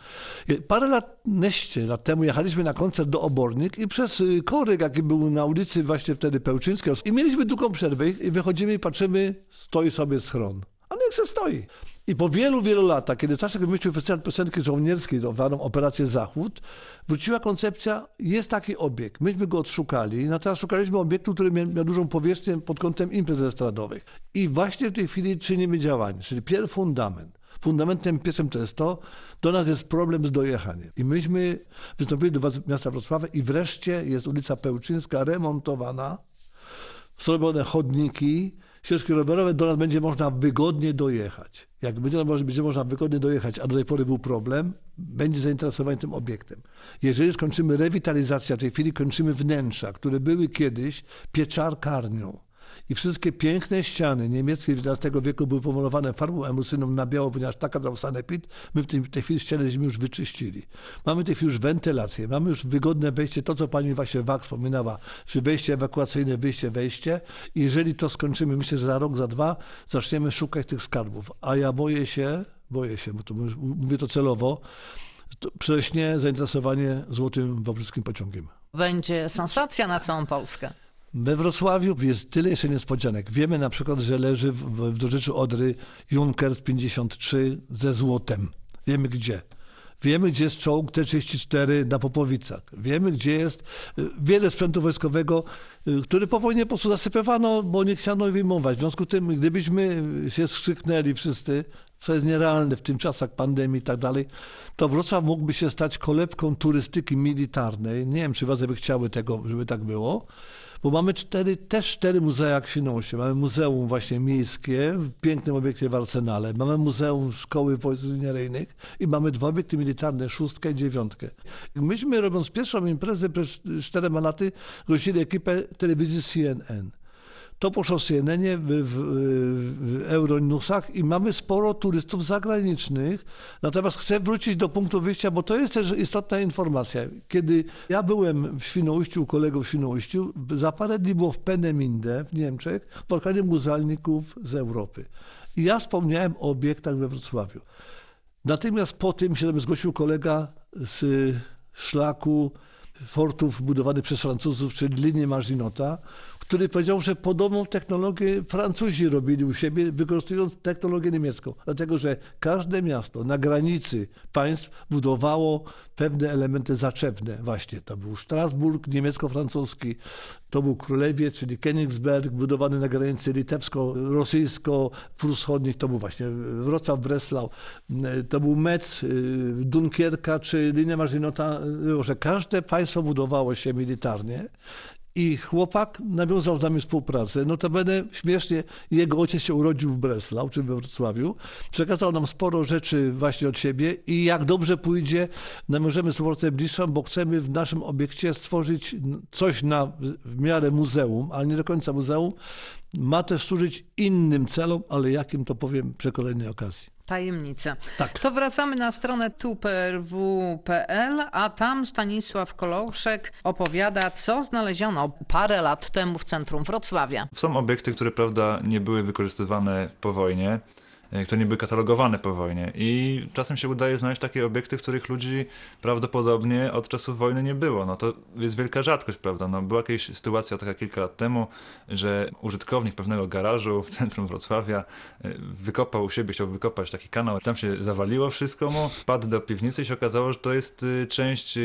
Parę lat, neście lat temu jechaliśmy na koncert do Obornik i przez y, korek, jaki był na ulicy właśnie wtedy Pełczyńskiej i mieliśmy długą przerwę i wychodzimy i patrzymy, stoi sobie schron. A niech se stoi. I po wielu, wielu latach, kiedy Staszek wymyślił festiwal piosenki żołnierskiej, zwaną Operację Zachód, wróciła koncepcja, jest taki obiekt. Myśmy go odszukali, no teraz szukaliśmy obiektu, który miał, miał dużą powierzchnię pod kątem imprez estradowych. I właśnie w tej chwili czynimy działanie, czyli pierwszy fundament. Fundamentem pierwszym to jest to, do nas jest problem z dojechaniem. I myśmy wystąpili do miasta Wrocławia i wreszcie jest ulica Pełczyńska remontowana, zrobione chodniki, ścieżki rowerowe, do nas będzie można wygodnie dojechać. Jak będzie, będzie można wygodnie dojechać, a do tej pory był problem, będzie zainteresowanie tym obiektem. Jeżeli skończymy rewitalizację, w tej chwili kończymy wnętrza, które były kiedyś pieczarkarnią, i wszystkie piękne ściany niemieckie XI wieku były pomalowane farbą emulsyjną na biało, ponieważ taka dał sanepid. My w tej, w tej chwili ściany już wyczyścili. Mamy w tej chwili już wentylację, mamy już wygodne wejście, to co pani właśnie Wach wspominała, czy wejście ewakuacyjne, wyjście, wejście. I jeżeli to skończymy, myślę, że za rok, za dwa zaczniemy szukać tych skarbów. A ja boję się, boję się, bo to mówię to celowo, to prześnie zainteresowanie złotym wobrzyskim pociągiem. Będzie sensacja na całą Polskę. We Wrocławiu jest tyle jeszcze niespodzianek. Wiemy na przykład, że leży w, w dorzeczu Odry Junkers 53 ze złotem. Wiemy gdzie. Wiemy, gdzie jest czołg T-34 na Popowicach. Wiemy, gdzie jest y, wiele sprzętu wojskowego, y, który po wojnie po prostu zasypywano, bo nie chciano wyjmować. W związku z tym, gdybyśmy się skrzyknęli wszyscy, co jest nierealne w tym czasach pandemii i tak dalej, to Wrocław mógłby się stać kolebką turystyki militarnej. Nie wiem, czy władze by chciały tego, żeby tak było bo mamy cztery, też cztery muzea Świnoujście. Mamy muzeum właśnie miejskie w pięknym obiekcie w Arsenale, mamy muzeum szkoły wojsk inżynieryjnych i mamy dwa obiekty militarne, szóstkę i dziewiątkę. Myśmy robiąc pierwszą imprezę przez czterema laty gościli ekipę telewizji CNN to w CNN, w, w, w Euronewsach i mamy sporo turystów zagranicznych. Natomiast chcę wrócić do punktu wyjścia, bo to jest też istotna informacja. Kiedy ja byłem w Świnoujściu, u kolegów w Świnoujściu, za parę dni było w Peneminde w Niemczech spotkanie muzealników z Europy. I ja wspomniałem o obiektach we Wrocławiu. Natychmiast po tym się zgłosił kolega z szlaku fortów budowanych przez Francuzów, czyli linię Marginota, który powiedział, że podobną technologię Francuzi robili u siebie, wykorzystując technologię niemiecką. Dlatego, że każde miasto na granicy państw budowało pewne elementy zaczepne. Właśnie to był Strasburg niemiecko-francuski, to był Królewie, czyli Königsberg, budowany na granicy litewsko-rosyjsko-prus to był właśnie Wrocław, Breslau, to był Metz, y, Dunkierka czy linia Marzinota, że każde państwo budowało się militarnie i chłopak nawiązał z nami współpracę. Notabene śmiesznie jego ojciec się urodził w Breslau, czy we Wrocławiu. Przekazał nam sporo rzeczy właśnie od siebie i jak dobrze pójdzie, nawiążemy współpracę bliższą, bo chcemy w naszym obiekcie stworzyć coś na w miarę muzeum, ale nie do końca muzeum. Ma też służyć innym celom, ale jakim to powiem przy kolejnej okazji. Tajemnice. Tak. To wracamy na stronę tuperw.pl, a tam Stanisław Kolouszek opowiada, co znaleziono parę lat temu w centrum Wrocławia. Są obiekty, które prawda nie były wykorzystywane po wojnie. E, które nie były katalogowane po wojnie. I czasem się udaje znaleźć takie obiekty, w których ludzi prawdopodobnie od czasów wojny nie było. No to jest wielka rzadkość, prawda? No, była jakaś sytuacja taka kilka lat temu, że użytkownik pewnego garażu w centrum Wrocławia e, wykopał u siebie, chciał wykopać taki kanał, tam się zawaliło wszystko mu, wpadł do piwnicy i się okazało, że to jest e, część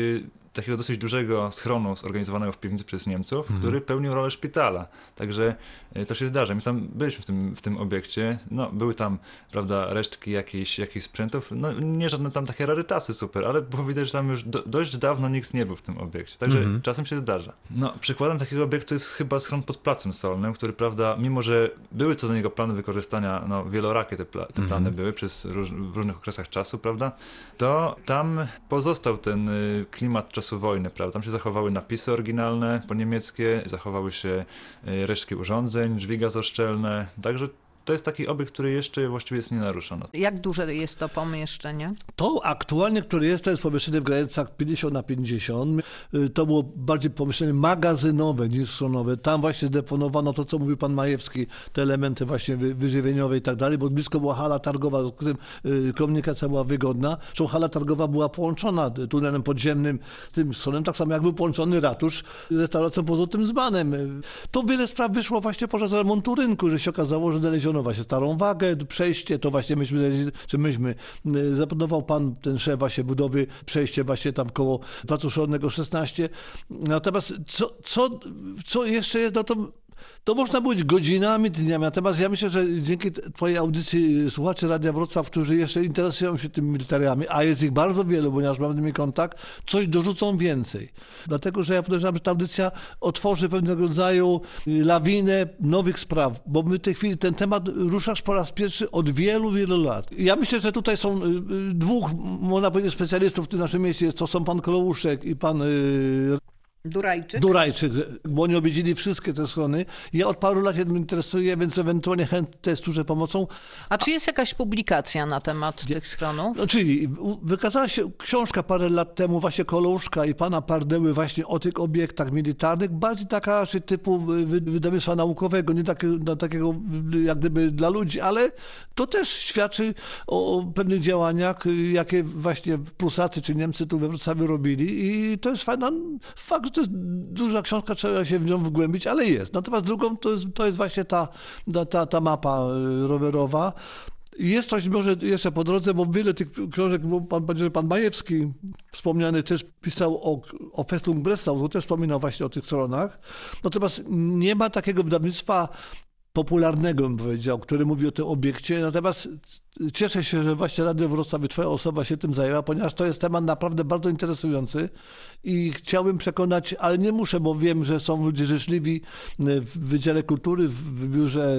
takiego dosyć dużego schronu zorganizowanego w piwnicy przez Niemców, mhm. który pełnił rolę szpitala. Także e, to się zdarza. My tam byliśmy w tym, w tym obiekcie, no były tam, prawda, resztki jakichś, jakichś sprzętów, no nie żadne tam takie rarytasy super, ale było widać, że tam już do, dość dawno nikt nie był w tym obiekcie. Także mhm. czasem się zdarza. No przykładem takiego obiektu jest chyba schron pod Placem Solnym, który, prawda, mimo że były co do niego plany wykorzystania, no wielorakie te, pla, te plany mhm. były przez róż, w różnych okresach czasu, prawda, to tam pozostał ten y, klimat czasu wojny, prawda? Tam się zachowały napisy oryginalne po niemieckie, zachowały się e, resztki urządzeń, drzwi gazoszczelne, także To jest taki obiekt, który jeszcze właściwie jest nienaruszony. Jak duże jest to pomieszczenie? To aktualnie, które jest, to jest pomieszczenie w granicach 50 na 50. Y, To było bardziej pomieszczenie magazynowe niż schronowe. Tam właśnie deponowano to, co mówił pan Majewski, te elementy właśnie wy- wyżywieniowe i tak dalej, bo blisko była hala targowa, z którym y, komunikacja była wygodna. Zresztą hala targowa była połączona tunelem podziemnym z tym schronem, tak samo jak był połączony ratusz z restauracją po Złotym Zbanem. Y, To wiele spraw wyszło właśnie podczas remontu rynku, że się okazało, że znaleziono właśnie starą wagę, przejście, to właśnie myśmy, czy myśmy, y, zaproponował pan ten szef właśnie budowy, przejście właśnie tam koło Placu Szkolnego 16. Natomiast co, co, co jeszcze jest, no to to można być godzinami, dniami. Natomiast ja myślę, że dzięki Twojej audycji słuchacze Radia Wrocław, którzy jeszcze interesują się tymi militariami, a jest ich bardzo wielu, ponieważ mam z nimi kontakt, coś dorzucą więcej. Dlatego, że ja podejrzewam, że ta audycja otworzy pewnego rodzaju lawinę nowych spraw, bo my w tej chwili ten temat ruszasz po raz pierwszy od wielu, wielu lat. Ja myślę, że tutaj są y, y, dwóch, można powiedzieć, specjalistów w tym naszym mieście. To są pan Kolouszek i pan y, Durajczyk? Durajczyk, bo oni objedzili wszystkie te schrony. Ja od paru lat się tym interesuję, więc ewentualnie chętnie służę pomocą. A czy jest jakaś publikacja na temat tych schronów? No, czyli wykazała się książka parę lat temu, właśnie Kolouszka i pana Pardeły właśnie o tych obiektach militarnych, bardziej taka raczej typu wy- wy- wydawnictwa naukowego, nie takie, no, takiego jak gdyby dla ludzi, ale to też świadczy o, o pewnych działaniach, jakie właśnie Prusacy czy Niemcy tu we Wrocławiu robili i to jest fajna, fakt, że to jest duża książka, trzeba się w nią wgłębić, ale jest. Natomiast drugą to jest, to jest właśnie ta, ta, ta, mapa y, rowerowa. Jest coś może jeszcze po drodze, bo wiele tych książek, bo pan, pan, Majewski wspomniany też pisał o, o Festung Breslau, też wspominał właśnie o tych stronach. Natomiast nie ma takiego wydawnictwa popularnego, bym powiedział, który mówi o tym obiekcie. Natomiast cieszę się, że właśnie Radio Wrocław i twoja osoba się tym zajęła, ponieważ to jest temat naprawdę bardzo interesujący i chciałbym przekonać, ale nie muszę, bo wiem, że są ludzie życzliwi w Wydziale Kultury, w biurze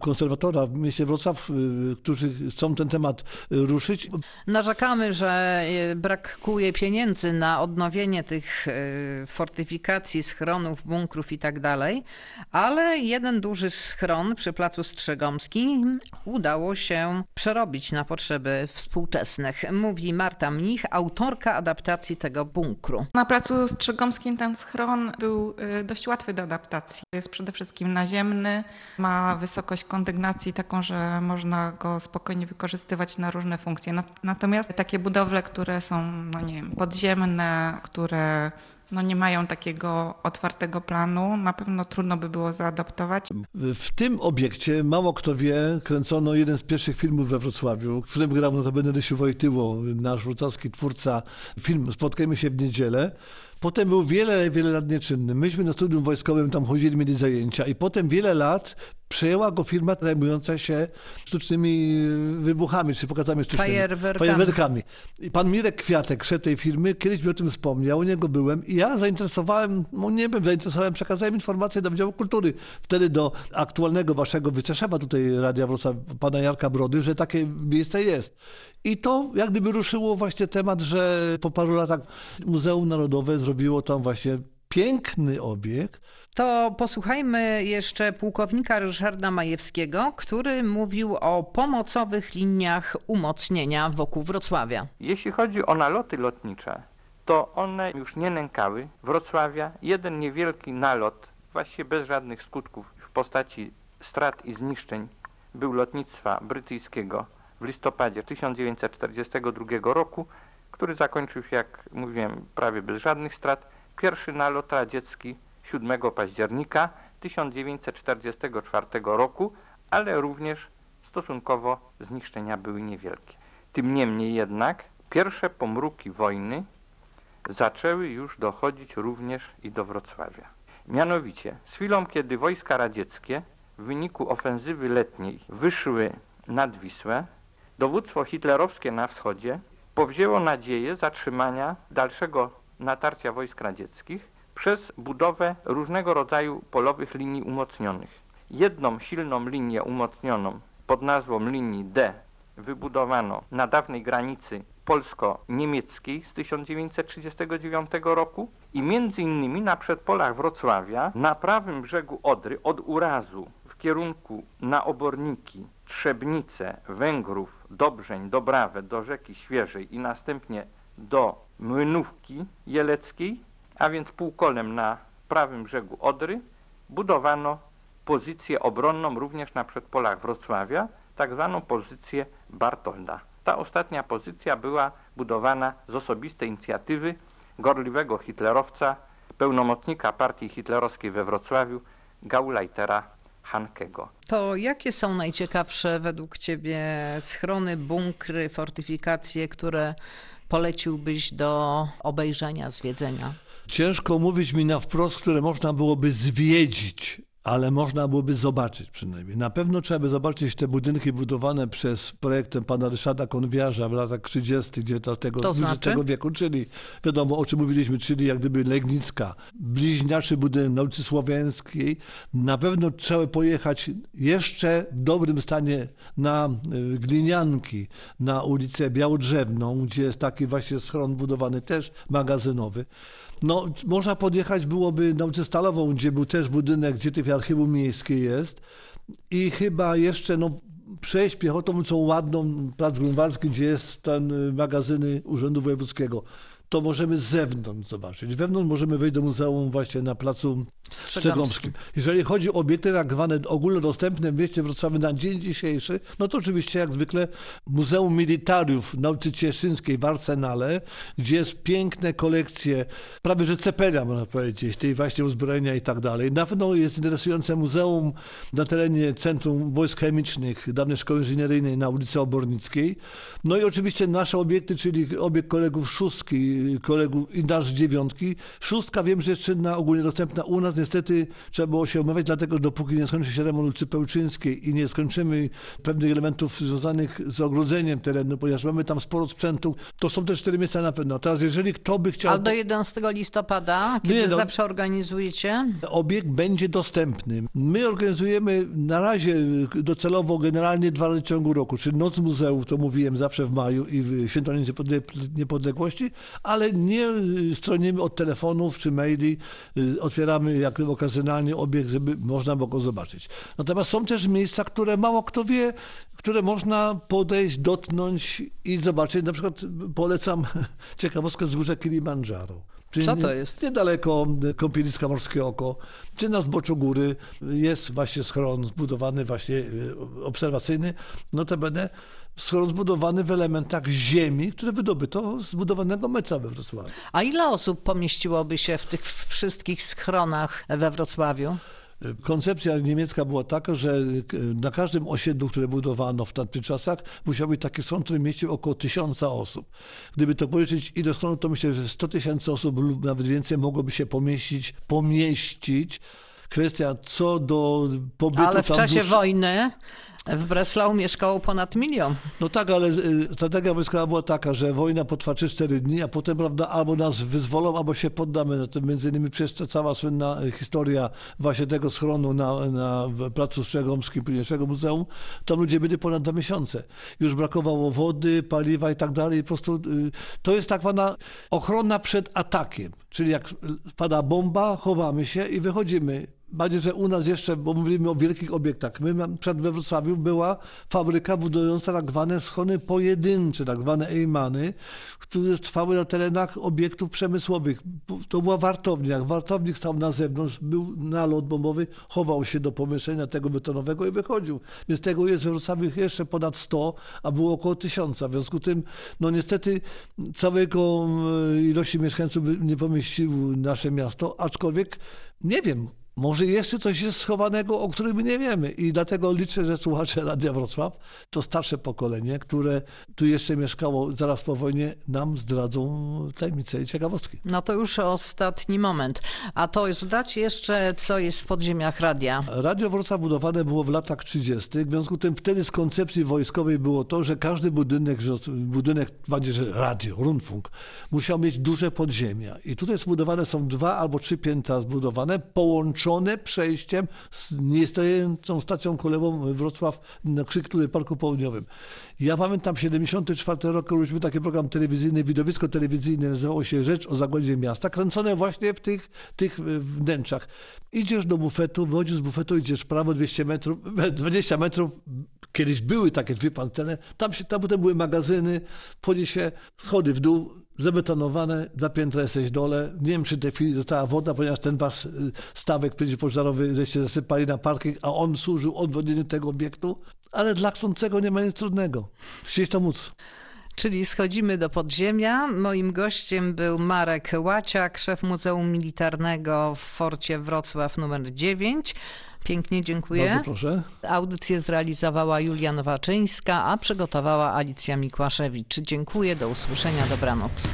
konserwatora w mieście Wrocław, y, którzy chcą ten temat ruszyć. Narzekamy, że e, brakuje pieniędzy na odnowienie tych e, fortyfikacji, schronów, bunkrów i tak dalej, ale jeden duży schron przy Placu Strzegomskim udało się przerobić na potrzeby współczesnych. Mówi Marta Mnich, autorka adaptacji tego bunkru. Na placu Strzegomskim ten schron był y, dość łatwy do adaptacji. Jest przede wszystkim naziemny, ma wysokość kondygnacji taką, że można go spokojnie wykorzystywać na różne funkcje. Nat- Natomiast takie budowle, które są, no nie wiem, podziemne, które no nie mają takiego otwartego planu, na pewno trudno by było zaadaptować. W tym obiekcie, mało kto wie, kręcono jeden z pierwszych filmów we Wrocławiu, w którym grał notabene Rysiu Wojtyło, nasz wrocławski twórca film Spotkajmy się w niedzielę. Potem był wiele, wiele lat nieczynny. Myśmy na studium wojskowym tam chodzili, mieli zajęcia i potem wiele lat przejęła go firma zajmująca się sztucznymi wybuchami, czy pokazami sztucznymi. Fajerwerkami. Fajerwerkami. I pan Mirek Kwiatek, szef tej firmy, kiedyś mi o tym wspomniał, u niego byłem i ja zainteresowałem, no nie wiem, zainteresowałem, przekazałem informację do Wydziału Kultury, wtedy do aktualnego waszego wiceszefa tutaj Radia Wrocław, pana Jarka Brody, że takie miejsce jest. I to jak gdyby ruszyło właśnie temat, że po paru latach Muzeum Narodowe zrobiło tam właśnie piękny obiekt, To posłuchajmy jeszcze pułkownika Ryszarda Majewskiego, który mówił o pomocowych liniach umocnienia wokół Wrocławia. Jeśli chodzi o naloty lotnicze, to one już nie nękały Wrocławia. Jeden niewielki nalot, właściwie bez żadnych skutków w postaci strat i zniszczeń, był lotnictwa brytyjskiego w listopadzie 1942 roku, który zakończył się, jak mówiłem, prawie bez żadnych strat. Pierwszy nalot radziecki 7 października 1944 roku, ale również stosunkowo zniszczenia były niewielkie. Tym niemniej jednak pierwsze pomruki wojny zaczęły już dochodzić również i do Wrocławia. Mianowicie z chwilą, kiedy wojska radzieckie w wyniku ofensywy letniej wyszły nad Wisłę, dowództwo hitlerowskie na wschodzie powzięło nadzieję zatrzymania dalszego natarcia wojsk radzieckich przez budowę różnego rodzaju polowych linii umocnionych. Jedną silną linię umocnioną pod nazwą linii D wybudowano na dawnej granicy polsko-niemieckiej z 1939 roku i między innymi na przedpolach Wrocławia na prawym brzegu Odry od Urazu w kierunku na Oborniki, Trzebnice, Węgrów, Dobrzeń, Dobrawę, do rzeki Świeżej i następnie do Młynówki Jeleckiej, a więc półkolem na prawym brzegu Odry, budowano pozycję obronną również na przedpolach Wrocławia, tak zwaną pozycję Bartolda. Ta ostatnia pozycja była budowana z osobistej inicjatywy gorliwego hitlerowca, pełnomocnika partii hitlerowskiej we Wrocławiu, Gauleitera Hankego. To jakie są najciekawsze według Ciebie schrony, bunkry, fortyfikacje, które poleciłbyś do obejrzenia, zwiedzenia? Ciężko mówić mi na wprost, które można byłoby zwiedzić, ale można byłoby zobaczyć przynajmniej. Na pewno trzeba by zobaczyć te budynki budowane przez projektem pana Ryszarda Konwiarza w latach 30. XIX To znaczy? wieku, czyli wiadomo o czym mówiliśmy, czyli jak gdyby Legnicka, bliźniaczy budynek na ulicy Słowiańskiej. Na pewno trzeba pojechać jeszcze w dobrym stanie na y, Glinianki, na ulicę Białodrzewną, gdzie jest taki właśnie schron budowany też magazynowy. No, można podjechać byłoby na ulicę Stalową, gdzie był też budynek, gdzie tutaj archiwum miejskie jest. I chyba jeszcze no, przejść piechotą co ładną Plac Grunwaldzki, gdzie jest ten y, magazyny Urzędu Wojewódzkiego. To możemy z zewnątrz zobaczyć. Wewnątrz możemy wejść do muzeum właśnie na placu Strzegomskim. Jeżeli chodzi o obiekty tak zwane ogólnodostępne w mieście Wrocławiu na dzień dzisiejszy, no to oczywiście jak zwykle Muzeum Militariów na ulicy Cieszyńskiej w Arsenale, gdzie jest piękne kolekcje, prawie że cepelia można powiedzieć, tej właśnie uzbrojenia i tak dalej. Na pewno jest interesujące muzeum na terenie Centrum Wojsk Chemicznych, dawnej Szkoły Inżynieryjnej na ulicy Obornickiej. No i oczywiście nasze obiekty, czyli obiekt kolegów szóstki, kolegów i nasz dziewiątki. Szóstka wiem, że jeszcze na ogólnie dostępna u nas niestety trzeba było się omawiać, dlatego dopóki nie skończy się remont ulicy Pełczyńskiej i nie skończymy pewnych elementów związanych z ogrodzeniem terenu, ponieważ mamy tam sporo sprzętu, to są te cztery miejsca na pewno. Teraz jeżeli kto by chciał... Ale do 11 listopada, kiedy no. zawsze organizujecie? Obiekt będzie dostępny. My organizujemy na razie docelowo generalnie dwa razy w ciągu roku, czyli Noc Muzeów, to mówiłem zawsze w maju i w Święto Niepodległości, ale nie stronimy od telefonów czy maili, otwieramy jak okazjonalnie obiekt, żeby można było go zobaczyć. Natomiast są też miejsca, które mało kto wie, które można podejść, dotknąć i zobaczyć. Na przykład polecam <laughs> ciekawostkę z górze Kilimandżaro. Czyli Co to jest? Niedaleko kąpieliska Morskie Oko, czy na zboczu góry jest właśnie schron zbudowany właśnie obserwacyjny, notabene schron zbudowany w elementach ziemi, które wydobyto z budowanego metra we Wrocławiu. A ile osób pomieściłoby się w tych wszystkich schronach we Wrocławiu? Koncepcja niemiecka była taka, że na każdym osiedlu, które budowano w tamtych czasach, musiał być taki schron, który mieścił około tysiąca osób. Gdyby to policzyć ile schronów, to myślę, że 100 tysięcy osób lub nawet więcej mogłoby się pomieścić, pomieścić. Kwestia co do pobytu Ale w czasie wojny w Breslau mieszkało ponad milion. No tak, ale y, strategia wojskowa była taka, że wojna potrwa 3-4 dni, a potem prawda, albo nas wyzwolą, albo się poddamy. No to między innymi ta cała słynna historia właśnie tego schronu na, na Placu Strzegomskim, późniejszego muzeum, tam ludzie byli ponad dwa miesiące. Już brakowało wody, paliwa i tak dalej. Po prostu y, to jest tak zwana ochrona przed atakiem. Czyli jak pada bomba, chowamy się i wychodzimy. Bardziej, że u nas jeszcze, bo mówimy o wielkich obiektach, my przed we Wrocławiu była fabryka budująca tak zwane schony pojedyncze, tak zwane Ejmany, które trwały na terenach obiektów przemysłowych. To była wartownia. Jak wartownik stał na zewnątrz, był nalot bombowy, chował się do pomieszczenia tego betonowego i wychodził. Więc tego jest we Wrocławiu jeszcze ponad 100, a było około 1000. W związku z tym, no niestety całego e, ilości mieszkańców nie pomieściło nasze miasto, aczkolwiek nie wiem, może jeszcze coś jest schowanego, o którym my nie wiemy. I dlatego liczę, że słuchacze Radia Wrocław, to starsze pokolenie, które tu jeszcze mieszkało zaraz po wojnie, nam zdradzą tajemnice i ciekawostki. No to już ostatni moment. A to zdać jeszcze, co jest w podziemiach radia. Radio Wrocław budowane było w latach 30. W związku z tym wtedy z koncepcji wojskowej było to, że każdy budynek, że budynek, bardziej, że radio, Rundfunk, musiał mieć duże podziemia. I tutaj zbudowane są dwa albo trzy piętra zbudowane, połączone połączone przejściem z nieistniejącą stacją kolejową Wrocław na Krzyk, Parku Południowym. Ja pamiętam 74 rok, robiliśmy taki program telewizyjny, widowisko telewizyjne, nazywało się Rzecz o Zagładzie Miasta, kręcone właśnie w tych, tych wnętrzach. Idziesz do bufetu, wychodzisz z bufetu, idziesz prawo 200 metrów, <laughs> 20 metrów, kiedyś były takie drzwi pancerne, tam, się, tam potem były magazyny, się, schody w dół, zabetonowane, dwa piętra jesteś dole. Nie wiem, czy w tej chwili została woda, ponieważ ten wasz y, stawek przeciwpożarowy żeście zasypali na parking, a on służył odwodnieniu tego obiektu, ale dla chcącego nie ma nic trudnego. Chcieć to móc. Czyli schodzimy do podziemia. Moim gościem był Marek Łaciak, szef Muzeum Militarnego w Forcie Wrocław numer 9. Pięknie dziękuję. Bardzo proszę. Audycję zrealizowała Julia Nowaczyńska, a przygotowała Alicja Mikłaszewicz. Dziękuję, do usłyszenia, dobranoc.